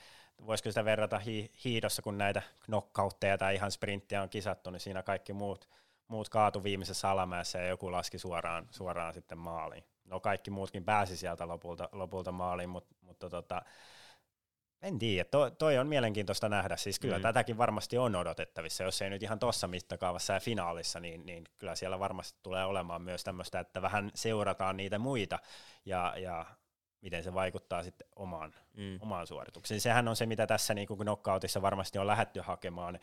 voisiko sitä verrata hi- hiidossa, kun näitä knockoutteja tai ihan sprinttiä on kisattu, niin siinä kaikki muut muut kaatu viimeisessä alamäessä ja joku laski suoraan, suoraan sitten maaliin. No kaikki muutkin pääsi sieltä lopulta, lopulta maaliin, mutta, mutta tota, en tiedä, to, toi on mielenkiintoista nähdä, siis kyllä mm. tätäkin varmasti on odotettavissa, jos ei nyt ihan tuossa mittakaavassa ja finaalissa, niin, niin kyllä siellä varmasti tulee olemaan myös tämmöistä, että vähän seurataan niitä muita ja, ja miten se vaikuttaa sitten omaan, mm. omaan suoritukseen. Sehän on se, mitä tässä niin kuin knockoutissa varmasti on lähetty hakemaan,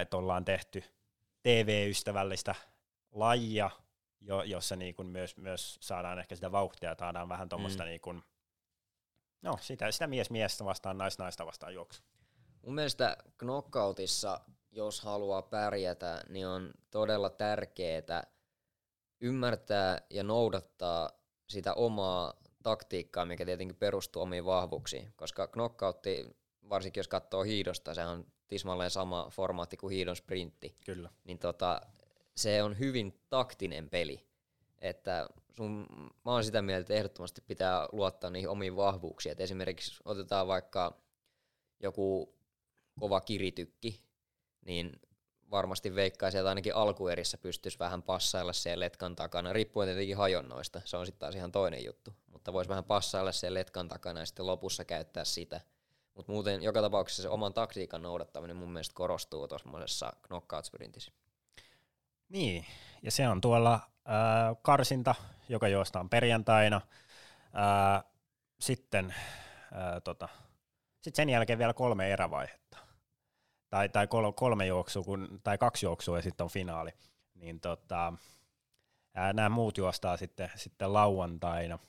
että ollaan tehty TV-ystävällistä lajia, jo, jossa niin kuin myös, myös saadaan ehkä sitä vauhtia, saadaan vähän tuommoista mm. niin kuin, no, sitä, sitä mies miestä vastaan, nais naista vastaan juoksu. Mun mielestä knockoutissa, jos haluaa pärjätä, niin on todella tärkeää ymmärtää ja noudattaa sitä omaa taktiikkaa, mikä tietenkin perustuu omiin vahvuuksiin, koska knockoutti, varsinkin jos katsoo hiidosta, se on tismalleen sama formaatti kuin hiidon sprintti. Kyllä. Niin tota, se on hyvin taktinen peli. Että sun, mä oon sitä mieltä, että ehdottomasti pitää luottaa niihin omiin vahvuuksiin. Et esimerkiksi otetaan vaikka joku kova kiritykki, niin varmasti veikkaisi, että ainakin alkuerissä pystyisi vähän passailla siellä letkan takana, riippuen tietenkin hajonnoista, se on sitten taas ihan toinen juttu, mutta voisi vähän passailla siellä letkan takana ja sitten lopussa käyttää sitä – mutta muuten joka tapauksessa se oman taktiikan noudattaminen mun mielestä korostuu tuossa knockout-sprintissä. Niin, ja se on tuolla äh, karsinta, joka juostaan perjantaina. Äh, sitten äh, tota, sit sen jälkeen vielä kolme erävaihetta. Tai, tai kol, kolme juoksua, kun, tai kaksi juoksua ja sitten on finaali. Niin tota, äh, nämä muut juostaa sitten, sitten lauantaina –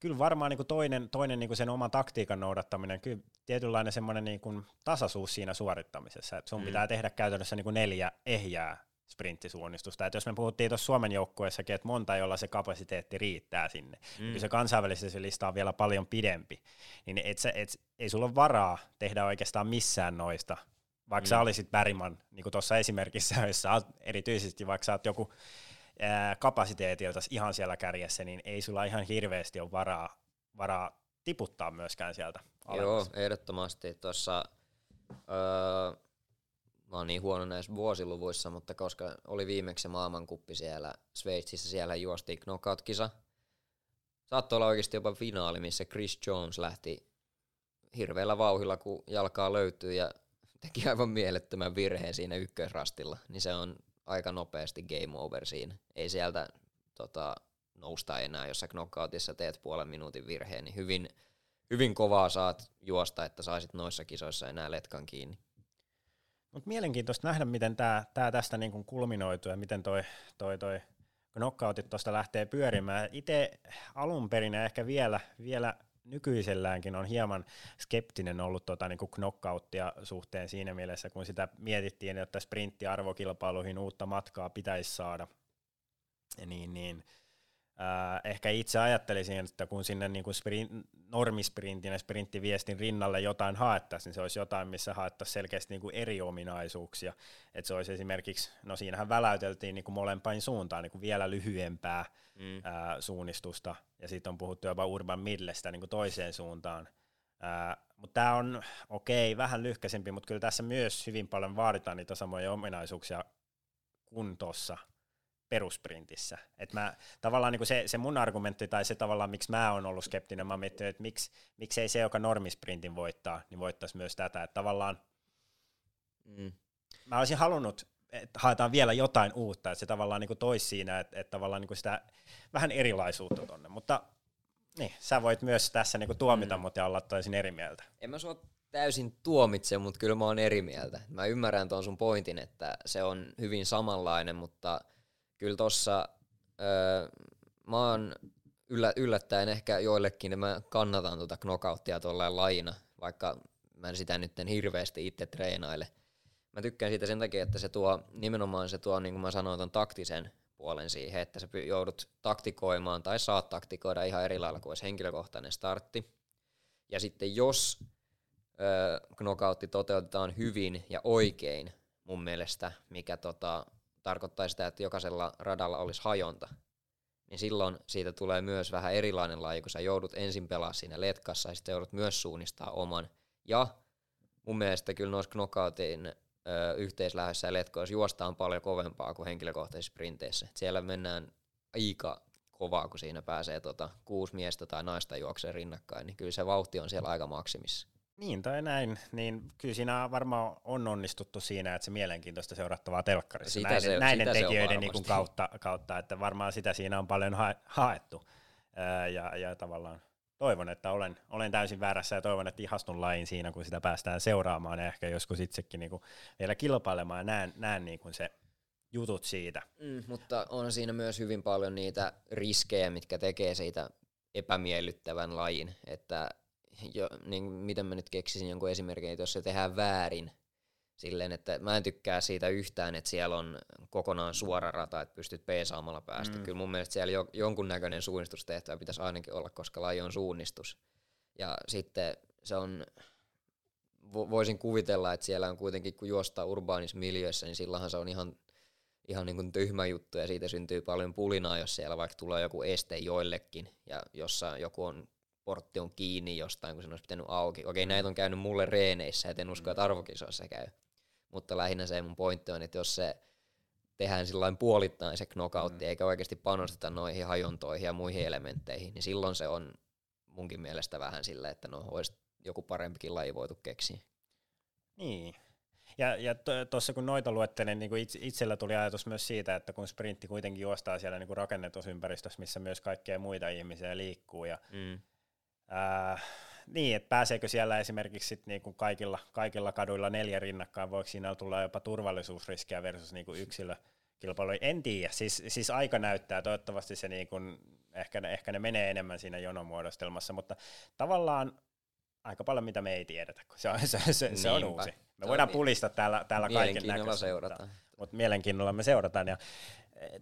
kyllä varmaan niin kuin toinen, toinen niin kuin sen oman taktiikan noudattaminen, kyllä tietynlainen semmoinen niin kuin tasaisuus siinä suorittamisessa, että sun mm. pitää tehdä käytännössä niin kuin neljä ehjää sprinttisuunnistusta. Että jos me puhuttiin tuossa Suomen joukkueessakin, että monta, jolla se kapasiteetti riittää sinne, mm. kun se kansainvälisesti se lista on vielä paljon pidempi, niin et sä, et, ei sulla ole varaa tehdä oikeastaan missään noista, vaikka mm. sä olisit Bäriman, niin kuin tuossa esimerkissä, jossa erityisesti vaikka sä oot joku kapasiteetilta ihan siellä kärjessä, niin ei sulla ihan hirveästi ole varaa, varaa tiputtaa myöskään sieltä alemmas. Joo, ehdottomasti. Tuossa, öö, mä oon niin huono näissä vuosiluvuissa, mutta koska oli viimeksi maailmankuppi siellä Sveitsissä, siellä juostiin knockout-kisa. Saattoi olla oikeasti jopa finaali, missä Chris Jones lähti hirveällä vauhilla, kun jalkaa löytyy ja teki aivan mielettömän virheen siinä ykkösrastilla. Niin se on aika nopeasti game over siinä. Ei sieltä tota, nousta enää, jos sä knockoutissa teet puolen minuutin virheen, niin hyvin, hyvin kovaa saat juosta, että saisit noissa kisoissa enää letkan kiinni. Mut mielenkiintoista nähdä, miten tämä tää tästä niin kulminoituu ja miten toi, toi, toi knockoutit tuosta lähtee pyörimään. Itse alun perin ehkä vielä, vielä nykyiselläänkin on hieman skeptinen ollut tota, niin kuin knockouttia suhteen siinä mielessä, kun sitä mietittiin, että sprinttiarvokilpailuihin uutta matkaa pitäisi saada, niin, niin ehkä itse ajattelisin, että kun sinne niin kuin sprint, normisprintin ja sprinttiviestin rinnalle jotain haettaisiin, niin se olisi jotain, missä haettaisiin selkeästi niin kuin eri ominaisuuksia. Että se olisi esimerkiksi, no siinähän väläyteltiin niin kuin molempain suuntaan niin kuin vielä lyhyempää mm. ää, suunnistusta, ja sitten on puhuttu jopa Urban Midlestä niin kuin toiseen suuntaan. Mutta tämä on okei, okay, vähän lyhkäisempi, mutta kyllä tässä myös hyvin paljon vaaditaan niitä samoja ominaisuuksia kuin tuossa perusprintissä. Et mä, tavallaan niin se, se mun argumentti tai se tavallaan, miksi mä oon ollut skeptinen, mä oon miettinyt, että miksi, miksi ei se, joka normisprintin voittaa, niin voittaisi myös tätä. Että tavallaan mm. mä olisin halunnut, että haetaan vielä jotain uutta, että se tavallaan niin toisi siinä, että, että tavallaan niin sitä vähän erilaisuutta tonne, mutta niin, sä voit myös tässä niin tuomita mm. mut ja olla toisin eri mieltä. En mä sua täysin tuomitse, mutta kyllä mä oon eri mieltä. Mä ymmärrän tuon sun pointin, että se on hyvin samanlainen, mutta – kyllä tossa öö, mä oon yllä, yllättäen ehkä joillekin, niin mä kannatan tuota knockouttia tuolla lajina, vaikka mä en sitä nyt hirveästi itse treenaile. Mä tykkään siitä sen takia, että se tuo nimenomaan se tuo, niin kuin mä sanoin, ton taktisen puolen siihen, että sä joudut taktikoimaan tai saat taktikoida ihan eri lailla kuin henkilökohtainen startti. Ja sitten jos knockoutti toteutetaan hyvin ja oikein mun mielestä, mikä tota, tarkoittaa sitä, että jokaisella radalla olisi hajonta, niin silloin siitä tulee myös vähän erilainen laji, kun sä joudut ensin pelaa siinä letkassa ja sitten joudut myös suunnistaa oman. Ja mun mielestä kyllä noissa knockoutin yhteislähdössä ja letkoissa juostaan paljon kovempaa kuin henkilökohtaisissa sprinteissä. Siellä mennään aika kovaa, kun siinä pääsee tota, kuusi miestä tai naista juokseen rinnakkain, niin kyllä se vauhti on siellä aika maksimissa. Niin tai näin, niin kyllä siinä varmaan on onnistuttu siinä, että se mielenkiintoista seurattavaa telkkarissa sitä näiden, se, näiden sitä tekijöiden niin kautta, kautta, että varmaan sitä siinä on paljon ha- haettu. Ja, ja tavallaan toivon, että olen, olen täysin väärässä ja toivon, että ihastun lain siinä, kun sitä päästään seuraamaan ja ehkä joskus itsekin niin kuin vielä kilpailemaan ja näen, näen niin kuin se jutut siitä. Mm, mutta on siinä myös hyvin paljon niitä riskejä, mitkä tekee siitä epämiellyttävän lajin, että jo, niin miten mä nyt keksisin jonkun esimerkin, että jos se tehdään väärin, silleen, että mä en tykkää siitä yhtään, että siellä on kokonaan suora rata, että pystyt peesaamalla päästä. Mm. Kyllä mun mielestä siellä jo, jonkunnäköinen suunnistustehtävä pitäisi ainakin olla, koska laji on suunnistus. Ja sitten se on, voisin kuvitella, että siellä on kuitenkin, kun juostaa urbaanisissa miljöissä, niin silloinhan se on ihan, ihan niin kuin tyhmä juttu ja siitä syntyy paljon pulinaa, jos siellä vaikka tulee joku este joillekin ja jossa joku on portti on kiinni jostain, kun se olisi pitänyt auki. Okei, näitä on käynyt mulle reeneissä, et en usko, että arvokisoissa käy. Mutta lähinnä se mun pointti on, että jos se tehdään sillain puolittain se knockoutti, mm. eikä oikeasti panosteta noihin hajontoihin ja muihin elementteihin, niin silloin se on munkin mielestä vähän silleen, että no olisi joku parempikin laji voitu keksiä. Niin. Ja, ja tuossa kun noita luettelen, niin itse, itsellä tuli ajatus myös siitä, että kun sprintti kuitenkin juostaa siellä niin rakennetusympäristössä, missä myös kaikkea muita ihmisiä liikkuu, ja mm Ää, niin, että pääseekö siellä esimerkiksi sit niinku kaikilla, kaikilla kaduilla neljä rinnakkain, voiko siinä tulla jopa turvallisuusriskiä versus niinku yksilökilpailu, en tiedä, siis, siis aika näyttää, toivottavasti se niinku, ehkä, ne, ehkä ne menee enemmän siinä jonomuodostelmassa, mutta tavallaan aika paljon mitä me ei tiedetä, kun se on, se, se, se on uusi. Me voidaan niin. pulista täällä, täällä kaiken näköistä, seurataan. Mutta, mutta mielenkiinnolla me seurataan ja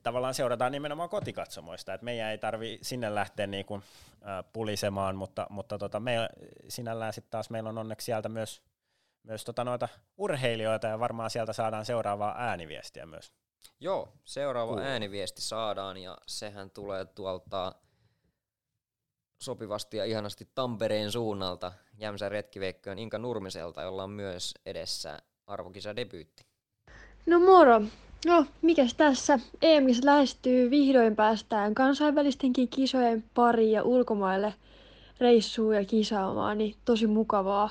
tavallaan seurataan nimenomaan kotikatsomoista, että meidän ei tarvi sinne lähteä niin kuin, äh, pulisemaan, mutta, mutta tota, me, sinällään sitten taas meillä on onneksi sieltä myös, myös tota noita urheilijoita ja varmaan sieltä saadaan seuraavaa ääniviestiä myös. Joo, seuraava Kuuluu. ääniviesti saadaan ja sehän tulee tuolta sopivasti ja ihanasti Tampereen suunnalta Jämsän retkiveikköön Inka Nurmiselta, jolla on myös edessä arvokisa debyytti. No moro! No, mikäs tässä? em lähestyy vihdoin päästään kansainvälistenkin kisojen pariin ja ulkomaille reissuun ja kisaamaan, niin tosi mukavaa.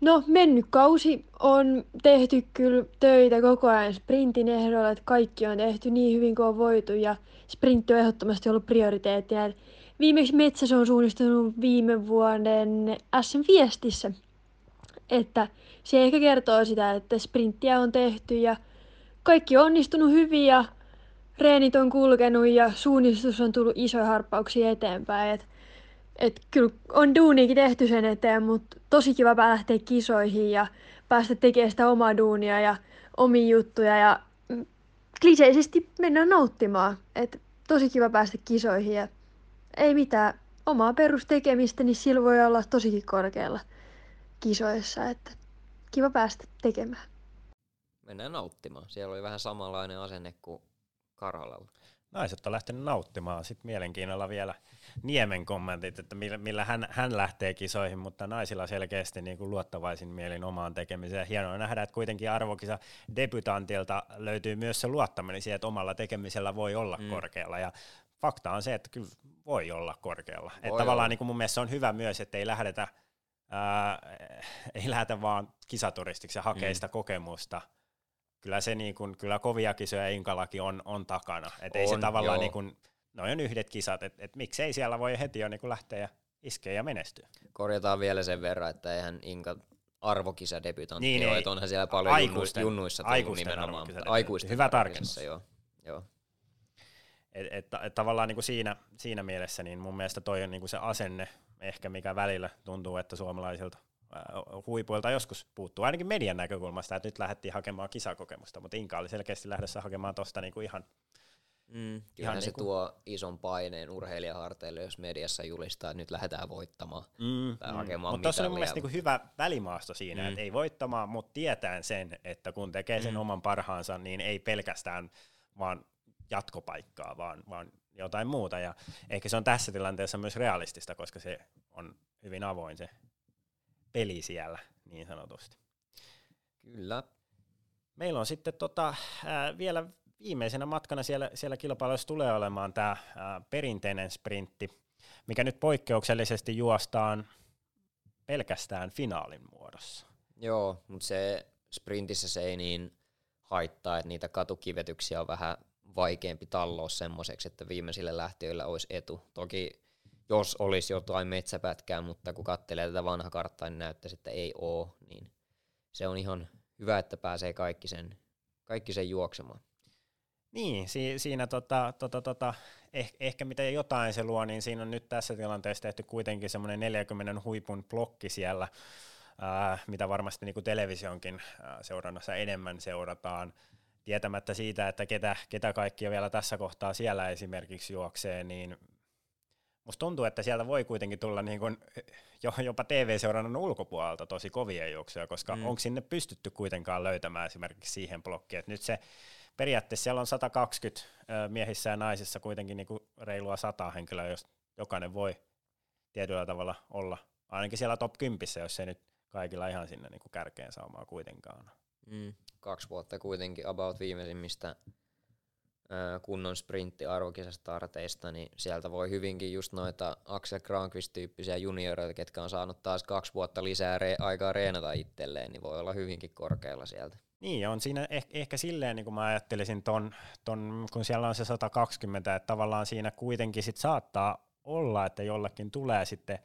No, mennyt kausi on tehty kyllä töitä koko ajan sprintin ehdolla, että kaikki on tehty niin hyvin kuin on voitu ja sprintti on ehdottomasti ollut prioriteettina. Viimeksi Metsäs on suunnistunut viime vuoden SM-viestissä, että se ehkä kertoo sitä, että sprinttiä on tehty ja kaikki on onnistunut hyvin ja reenit on kulkenut ja suunnistus on tullut isoja harppauksia eteenpäin. Et Et kyllä on duuniikin tehty sen eteen, mutta tosi kiva lähteä kisoihin ja päästä tekemään sitä omaa duunia ja omia juttuja ja mm, kliseisesti mennä nauttimaan. Et tosi kiva päästä kisoihin ja ei mitään omaa perustekemistä, niin sillä voi olla tosikin korkealla kisoissa, että kiva päästä tekemään. Mennään nauttimaan. Siellä oli vähän samanlainen asenne kuin Karhalalla. Naiset on lähtenyt nauttimaan. Sitten mielenkiinnolla vielä Niemen kommentit, että millä, millä hän, hän lähtee kisoihin, mutta naisilla selkeästi niin kuin luottavaisin mielin omaan tekemiseen. Hienoa nähdä, että kuitenkin arvokisa debutantilta löytyy myös se luottaminen siihen, että omalla tekemisellä voi olla mm. korkealla. Ja fakta on se, että kyllä voi olla korkealla. Voi että tavallaan niin kuin mun mielestä se on hyvä myös, että ei lähdetä, ää, ei lähdetä vaan kisaturistiksi ja hakea mm. sitä kokemusta. Kyllä se niin kuin, kyllä kovia kisoja Inkalakin on, on takana. Että ei se tavallaan niin kuin, noin on yhdet kisat, että et miksei siellä voi heti jo niin lähteä ja iskeä ja menestyä. Korjataan vielä sen verran, että eihän Inka arvokisa debutantti niin, ole, että onhan siellä paljon aikuisten, junnuissa aikuisten nimenomaan. Aikuisten Hyvä tarkennus. Joo. Joo. Et, et, et, tavallaan niin kuin siinä, siinä mielessä niin mun mielestä toi on niin kuin se asenne, ehkä mikä välillä tuntuu, että suomalaisilta huipuilta joskus puuttuu, ainakin median näkökulmasta, että nyt lähdettiin hakemaan kisakokemusta, mutta Inka oli selkeästi lähdössä hakemaan tuosta niinku ihan Mm, kyllähän se niinku... tuo ison paineen urheilijaharteille, jos mediassa julistaa, että nyt lähdetään voittamaan mm, tai mm. hakemaan Mutta tuossa on mun mielestä niinku hyvä välimaasto siinä, mm. että ei voittamaan, mutta tietään sen, että kun tekee sen mm. oman parhaansa, niin ei pelkästään vaan jatkopaikkaa, vaan, vaan jotain muuta. Ja ehkä se on tässä tilanteessa myös realistista, koska se on hyvin avoin se peli siellä, niin sanotusti. Kyllä. Meillä on sitten tota, ää, vielä viimeisenä matkana siellä, siellä kilpailussa tulee olemaan tämä perinteinen sprintti, mikä nyt poikkeuksellisesti juostaan pelkästään finaalin muodossa. Joo, mutta se sprintissä se ei niin haittaa, että niitä katukivetyksiä on vähän vaikeampi talloa semmoiseksi, että viimeisille lähtiöillä olisi etu. Toki jos olisi jotain metsäpätkää, mutta kun katselee tätä vanhaa karttaa, niin näyttäisi, että ei ole, niin se on ihan hyvä, että pääsee kaikki sen, kaikki sen juoksemaan. Niin, si- siinä tota, tota, tota, eh- ehkä mitä jotain se luo, niin siinä on nyt tässä tilanteessa tehty kuitenkin semmoinen 40 huipun blokki siellä, ää, mitä varmasti niin kuin televisionkin ää, seurannassa enemmän seurataan, tietämättä siitä, että ketä, ketä kaikkia vielä tässä kohtaa siellä esimerkiksi juoksee, niin musta tuntuu, että sieltä voi kuitenkin tulla niin kuin jopa TV-seurannan ulkopuolelta tosi kovia juoksuja, koska mm. onko sinne pystytty kuitenkaan löytämään esimerkiksi siihen blokkiin, että nyt se periaatteessa siellä on 120 miehissä ja naisissa kuitenkin niin kuin reilua 100 henkilöä, jos jokainen voi tietyllä tavalla olla ainakin siellä top 10, jos ei nyt kaikilla ihan sinne niin kuin kärkeen saumaa kuitenkaan. Mm, kaksi vuotta kuitenkin about viimeisimmistä kunnon sprintti arvokisastarteista, niin sieltä voi hyvinkin just noita Axel Granqvist-tyyppisiä junioreita, ketkä on saanut taas kaksi vuotta lisää re- aikaa reenata itselleen, niin voi olla hyvinkin korkealla sieltä. Niin, on siinä eh- ehkä silleen, niin kuin mä ajattelisin ton, ton, kun siellä on se 120, että tavallaan siinä kuitenkin sit saattaa olla, että jollakin tulee sitten,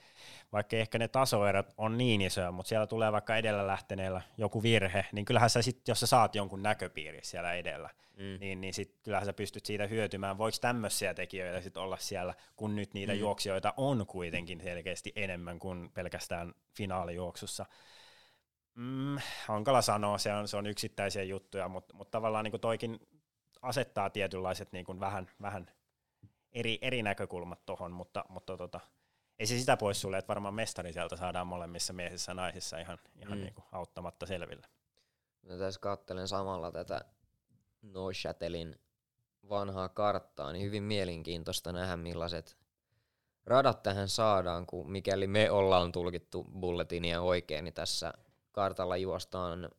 vaikka ehkä ne tasoerot on niin isoja, mutta siellä tulee vaikka edellä lähteneellä joku virhe, niin kyllähän sä sitten, jos sä saat jonkun näköpiiri siellä edellä, mm. niin, niin sit kyllähän sä pystyt siitä hyötymään. Voiko tämmöisiä tekijöitä sitten olla siellä, kun nyt niitä mm. juoksijoita on kuitenkin selkeästi enemmän kuin pelkästään finaalijuoksussa. Mm, hankala sanoa, se on, se on yksittäisiä juttuja, mutta, mutta tavallaan niin kuin toikin asettaa tietynlaiset niin kuin vähän, vähän eri, eri näkökulmat tuohon, mutta, mutta tota, ei se sitä pois sulle, että varmaan mestari sieltä saadaan molemmissa miehissä ja naisissa ihan, ihan mm. niin kuin auttamatta selville. No tässä katselen samalla tätä Neuchâtelin vanhaa karttaa, niin hyvin mielenkiintoista nähdä millaiset radat tähän saadaan, kun mikäli me ollaan tulkittu bulletinia oikein, niin tässä kartalla juostaan,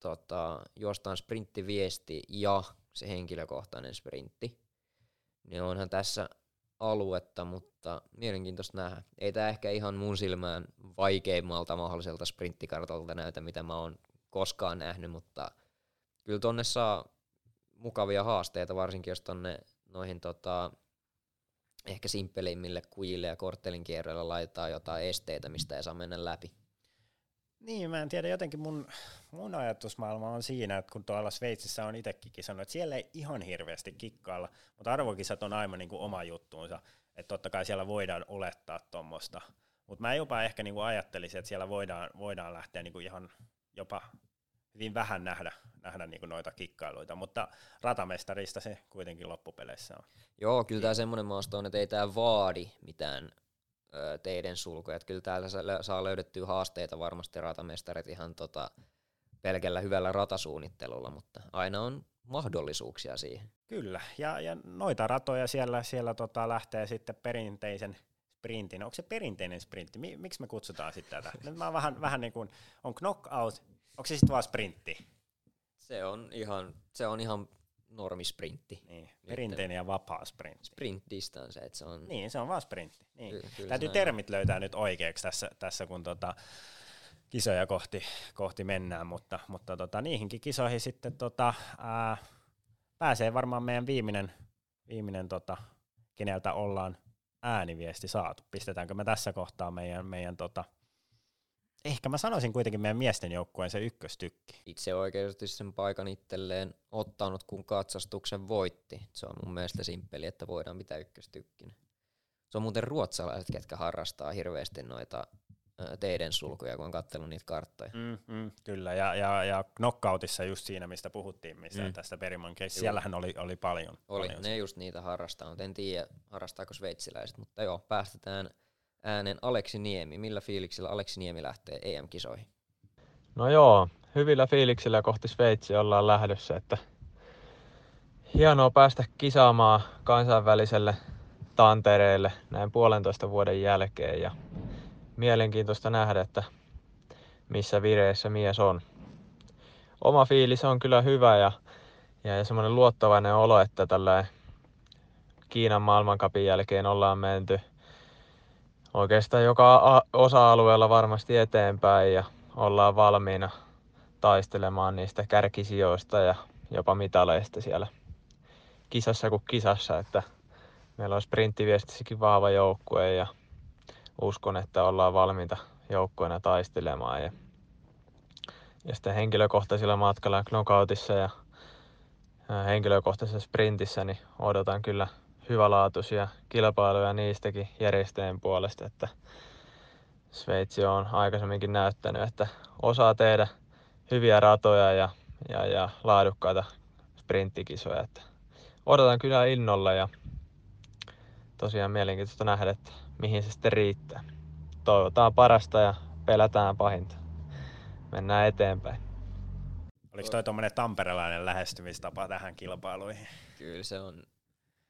tota, juostaan sprinttiviesti ja se henkilökohtainen sprintti. Niin onhan tässä aluetta, mutta mielenkiintoista nähdä. Ei tämä ehkä ihan mun silmään vaikeimmalta mahdolliselta sprinttikartalta näytä, mitä mä oon koskaan nähnyt, mutta kyllä tonne saa mukavia haasteita, varsinkin jos tonne noihin tota, ehkä simppelimmille kuille ja korttelin kierroilla laitetaan jotain esteitä, mistä ei saa mennä läpi. Niin, mä en tiedä, jotenkin mun, mun ajatusmaailma on siinä, että kun tuolla Sveitsissä on itsekin kisannut, että siellä ei ihan hirveästi kikkailla, mutta arvokisat on aivan niin kuin oma juttuunsa, että totta kai siellä voidaan olettaa tuommoista, mutta mä jopa ehkä niin kuin ajattelisin, että siellä voidaan, voidaan lähteä niin kuin ihan jopa hyvin vähän nähdä, nähdä niin kuin noita kikkailuita, mutta ratamestarista se kuitenkin loppupeleissä on. Joo, kyllä tämä semmoinen maasto on, että ei tämä vaadi mitään teiden sulkuja. Että kyllä täällä saa löydettyä haasteita varmasti ratamestarit ihan tota, pelkällä hyvällä ratasuunnittelulla, mutta aina on mahdollisuuksia siihen. Kyllä, ja, ja noita ratoja siellä, siellä tota lähtee sitten perinteisen sprintin. Onko se perinteinen sprintti? Miksi me kutsutaan sitten tätä? Nyt mä oon vähän, vähän niin kuin, on knockout, onko se sitten vaan sprintti? Se on ihan, se on ihan normisprintti. Niin, perinteinen ja vapaa sprintti. Sprint distance, että se on... Niin, se on vaan sprintti. Niin. Kyllä, kyllä Täytyy termit löytää nyt oikeaksi tässä, tässä kun tota, kisoja kohti, kohti mennään, mutta, mutta tota, niihinkin kisoihin sitten tota, ää, pääsee varmaan meidän viimeinen, viimeinen tota, keneltä ollaan ääniviesti saatu. Pistetäänkö me tässä kohtaa meidän, meidän tota, ehkä mä sanoisin kuitenkin meidän miesten joukkueen se ykköstykki. Itse oikeasti sen paikan itselleen ottanut, kun katsastuksen voitti. Se on mun mielestä simppeli, että voidaan pitää ykköstykkinä. Se on muuten ruotsalaiset, ketkä harrastaa hirveästi noita teidän sulkuja, kun on katsellut niitä karttoja. Mm, mm, kyllä, ja, ja, ja knockoutissa just siinä, mistä puhuttiin, missä mm. tästä Periman case, siellähän oli, oli paljon. Oli, paljon ne just niitä harrastaa, mutta en tiedä harrastaako sveitsiläiset, mutta joo, päästetään äänen Aleksi Niemi. Millä fiiliksillä Aleksi Niemi lähtee EM-kisoihin? No joo, hyvillä fiiliksillä kohti Sveitsiä ollaan lähdössä, että hienoa päästä kisaamaan kansainväliselle tantereelle näin puolentoista vuoden jälkeen ja mielenkiintoista nähdä, että missä vireessä mies on. Oma fiilis on kyllä hyvä ja, ja, ja semmoinen luottavainen olo, että tällä Kiinan maailmankapin jälkeen ollaan menty oikeastaan joka osa-alueella varmasti eteenpäin ja ollaan valmiina taistelemaan niistä kärkisijoista ja jopa mitaleista siellä kisassa kuin kisassa, että meillä on sprinttiviestissäkin vahva joukkue ja uskon, että ollaan valmiita joukkueena taistelemaan. Ja, ja sitten henkilökohtaisilla matkalla knockoutissa ja henkilökohtaisessa sprintissä niin odotan kyllä hyvälaatuisia kilpailuja niistäkin järjestäjien puolesta, että Sveitsi on aikaisemminkin näyttänyt, että osaa tehdä hyviä ratoja ja, ja, ja laadukkaita sprinttikisoja. Että odotan kyllä innolla ja tosiaan mielenkiintoista nähdä, että mihin se sitten riittää. Toivotaan parasta ja pelätään pahinta. Mennään eteenpäin. Oliko toi tuommoinen tamperelainen lähestymistapa tähän kilpailuihin? Kyllä se on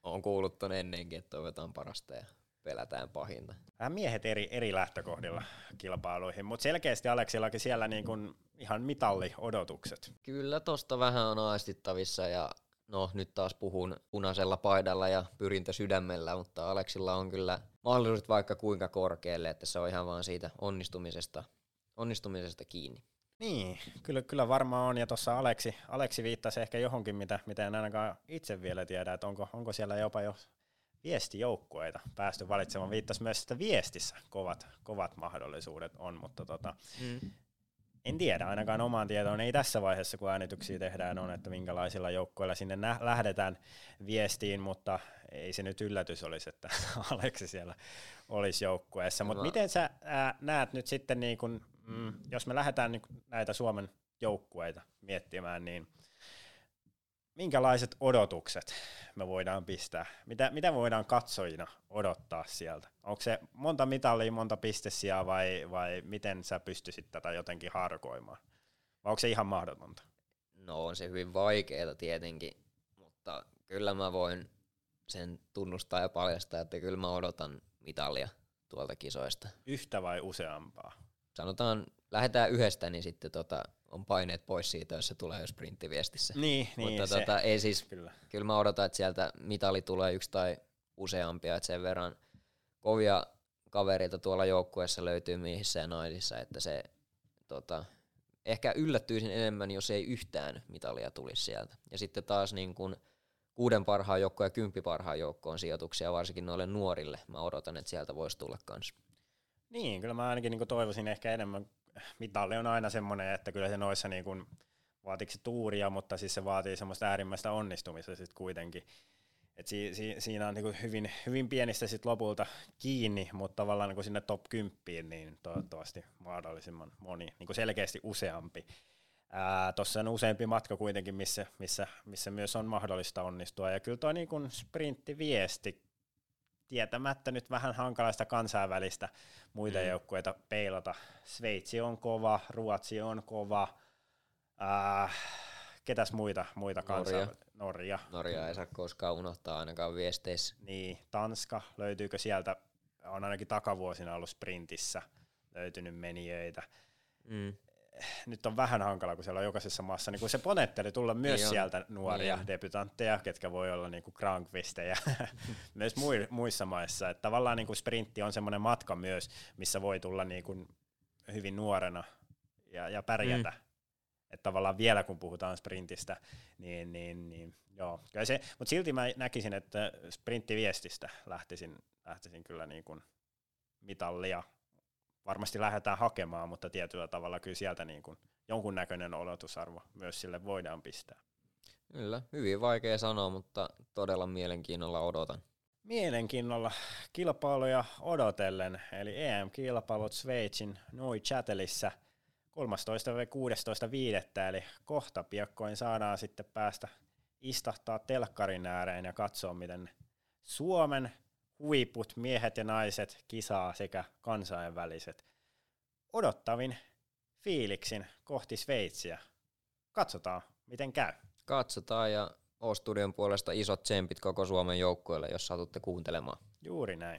on kuullut ton ennenkin, että toivotaan parasta ja pelätään pahinta. Vähän miehet eri, eri lähtökohdilla kilpailuihin, mutta selkeästi Aleksillakin siellä niin kuin ihan mitalli-odotukset. Kyllä tosta vähän on aistittavissa ja no nyt taas puhun punaisella paidalla ja pyrintö sydämellä, mutta Aleksilla on kyllä mahdollisuudet vaikka kuinka korkealle, että se on ihan vaan siitä onnistumisesta, onnistumisesta kiinni. Niin, kyllä, kyllä varmaan on. Ja tuossa Aleksi, Aleksi viittasi ehkä johonkin, mitä, mitä en ainakaan itse vielä tiedä, että onko, onko siellä jopa jo viestijoukkueita päästy valitsemaan. Viittasi myös, että viestissä kovat, kovat mahdollisuudet on, mutta tota, mm. en tiedä, ainakaan omaan tietoon ei tässä vaiheessa, kun äänityksiä tehdään, on, että minkälaisilla joukkueilla sinne nä- lähdetään viestiin, mutta ei se nyt yllätys olisi, että Aleksi siellä olisi joukkueessa. Mutta miten sä ää, näet nyt sitten niin kun mm, jos me lähdetään niin näitä Suomen joukkueita miettimään, niin minkälaiset odotukset me voidaan pistää? Mitä, mitä voidaan katsojina odottaa sieltä? Onko se monta mitalia, monta pistesiä vai, vai miten sä pystyisit tätä jotenkin harkoimaan? Vai onko se ihan mahdotonta? No on se hyvin vaikeaa tietenkin, mutta kyllä mä voin sen tunnustaa ja paljastaa, että kyllä mä odotan mitalia tuolta kisoista. Yhtä vai useampaa? Sanotaan, lähdetään yhdestä, niin sitten tota, on paineet pois siitä, jos se tulee jo sprinttiviestissä. Niin, Mutta niin, tota, se, ei siis, kyllä. kyllä mä odotan, että sieltä mitali tulee yksi tai useampia, että sen verran kovia kavereita tuolla joukkueessa löytyy miehissä ja naisissa, että se tota, ehkä yllättyisin enemmän, jos ei yhtään mitalia tulisi sieltä. Ja sitten taas niin kun kuuden parhaan joukkoon ja kymppi parhaan joukkoon sijoituksia, varsinkin noille nuorille. Mä odotan, että sieltä voisi tulla kanssa. Niin, kyllä mä ainakin niin toivoisin ehkä enemmän mitalli on aina semmoinen, että kyllä se noissa niin kuin, vaatiko se tuuria, mutta siis se vaatii semmoista äärimmäistä onnistumista sitten kuitenkin. Et si, si, siinä on niin hyvin, hyvin pienistä sit lopulta kiinni, mutta tavallaan niin sinne top 10, niin toivottavasti mahdollisimman moni, niin selkeästi useampi. Tuossa on useampi matka kuitenkin, missä, missä, missä myös on mahdollista onnistua. Ja kyllä tuo niin sprinttiviesti tietämättä nyt vähän hankalaista kansainvälistä muita mm. joukkueita peilata. Sveitsi on kova, Ruotsi on kova, äh, ketäs muita, muita Norja. Norja. Norja ei saa koskaan unohtaa ainakaan viesteissä. Niin, Tanska, löytyykö sieltä, on ainakin takavuosina ollut sprintissä löytynyt menijöitä. Mm nyt on vähän hankala, kun siellä on jokaisessa maassa niin kun se ponetteli tulla myös niin sieltä nuoria niin debutantteja, ketkä voi olla niin Granqvistejä myös muissa maissa. Että tavallaan niin sprintti on semmoinen matka myös, missä voi tulla niin kuin hyvin nuorena ja, ja pärjätä. Mm. Että tavallaan vielä kun puhutaan sprintistä, niin, niin, niin joo. Kyllä se, mutta silti mä näkisin, että sprinttiviestistä lähtisin, lähtisin kyllä niin kuin mitallia varmasti lähdetään hakemaan, mutta tietyllä tavalla kyllä sieltä niin kuin jonkunnäköinen odotusarvo myös sille voidaan pistää. Kyllä, hyvin vaikea sanoa, mutta todella mielenkiinnolla odotan. Mielenkiinnolla kilpailuja odotellen, eli EM-kilpailut Sveitsin Nui Chatelissä 13.16.5. eli kohta piakkoin saadaan sitten päästä istahtaa telkkarin ääreen ja katsoa, miten Suomen huiput, miehet ja naiset, kisaa sekä kansainväliset. Odottavin fiiliksin kohti Sveitsiä. Katsotaan, miten käy. Katsotaan ja O-studion puolesta isot tsempit koko Suomen joukkueelle, jos satutte kuuntelemaan. Juuri näin.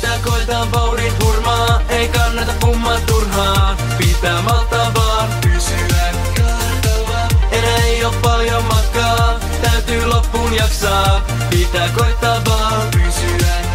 Tää koetaan vauhdin hurmaa, ei kannata pummaa turhaan. Pitää maltaa vaan pysyä. Enää ei oo paljon matkaa, täytyy loppuun jaksaa. Pitää koittaa vaan. Pysyä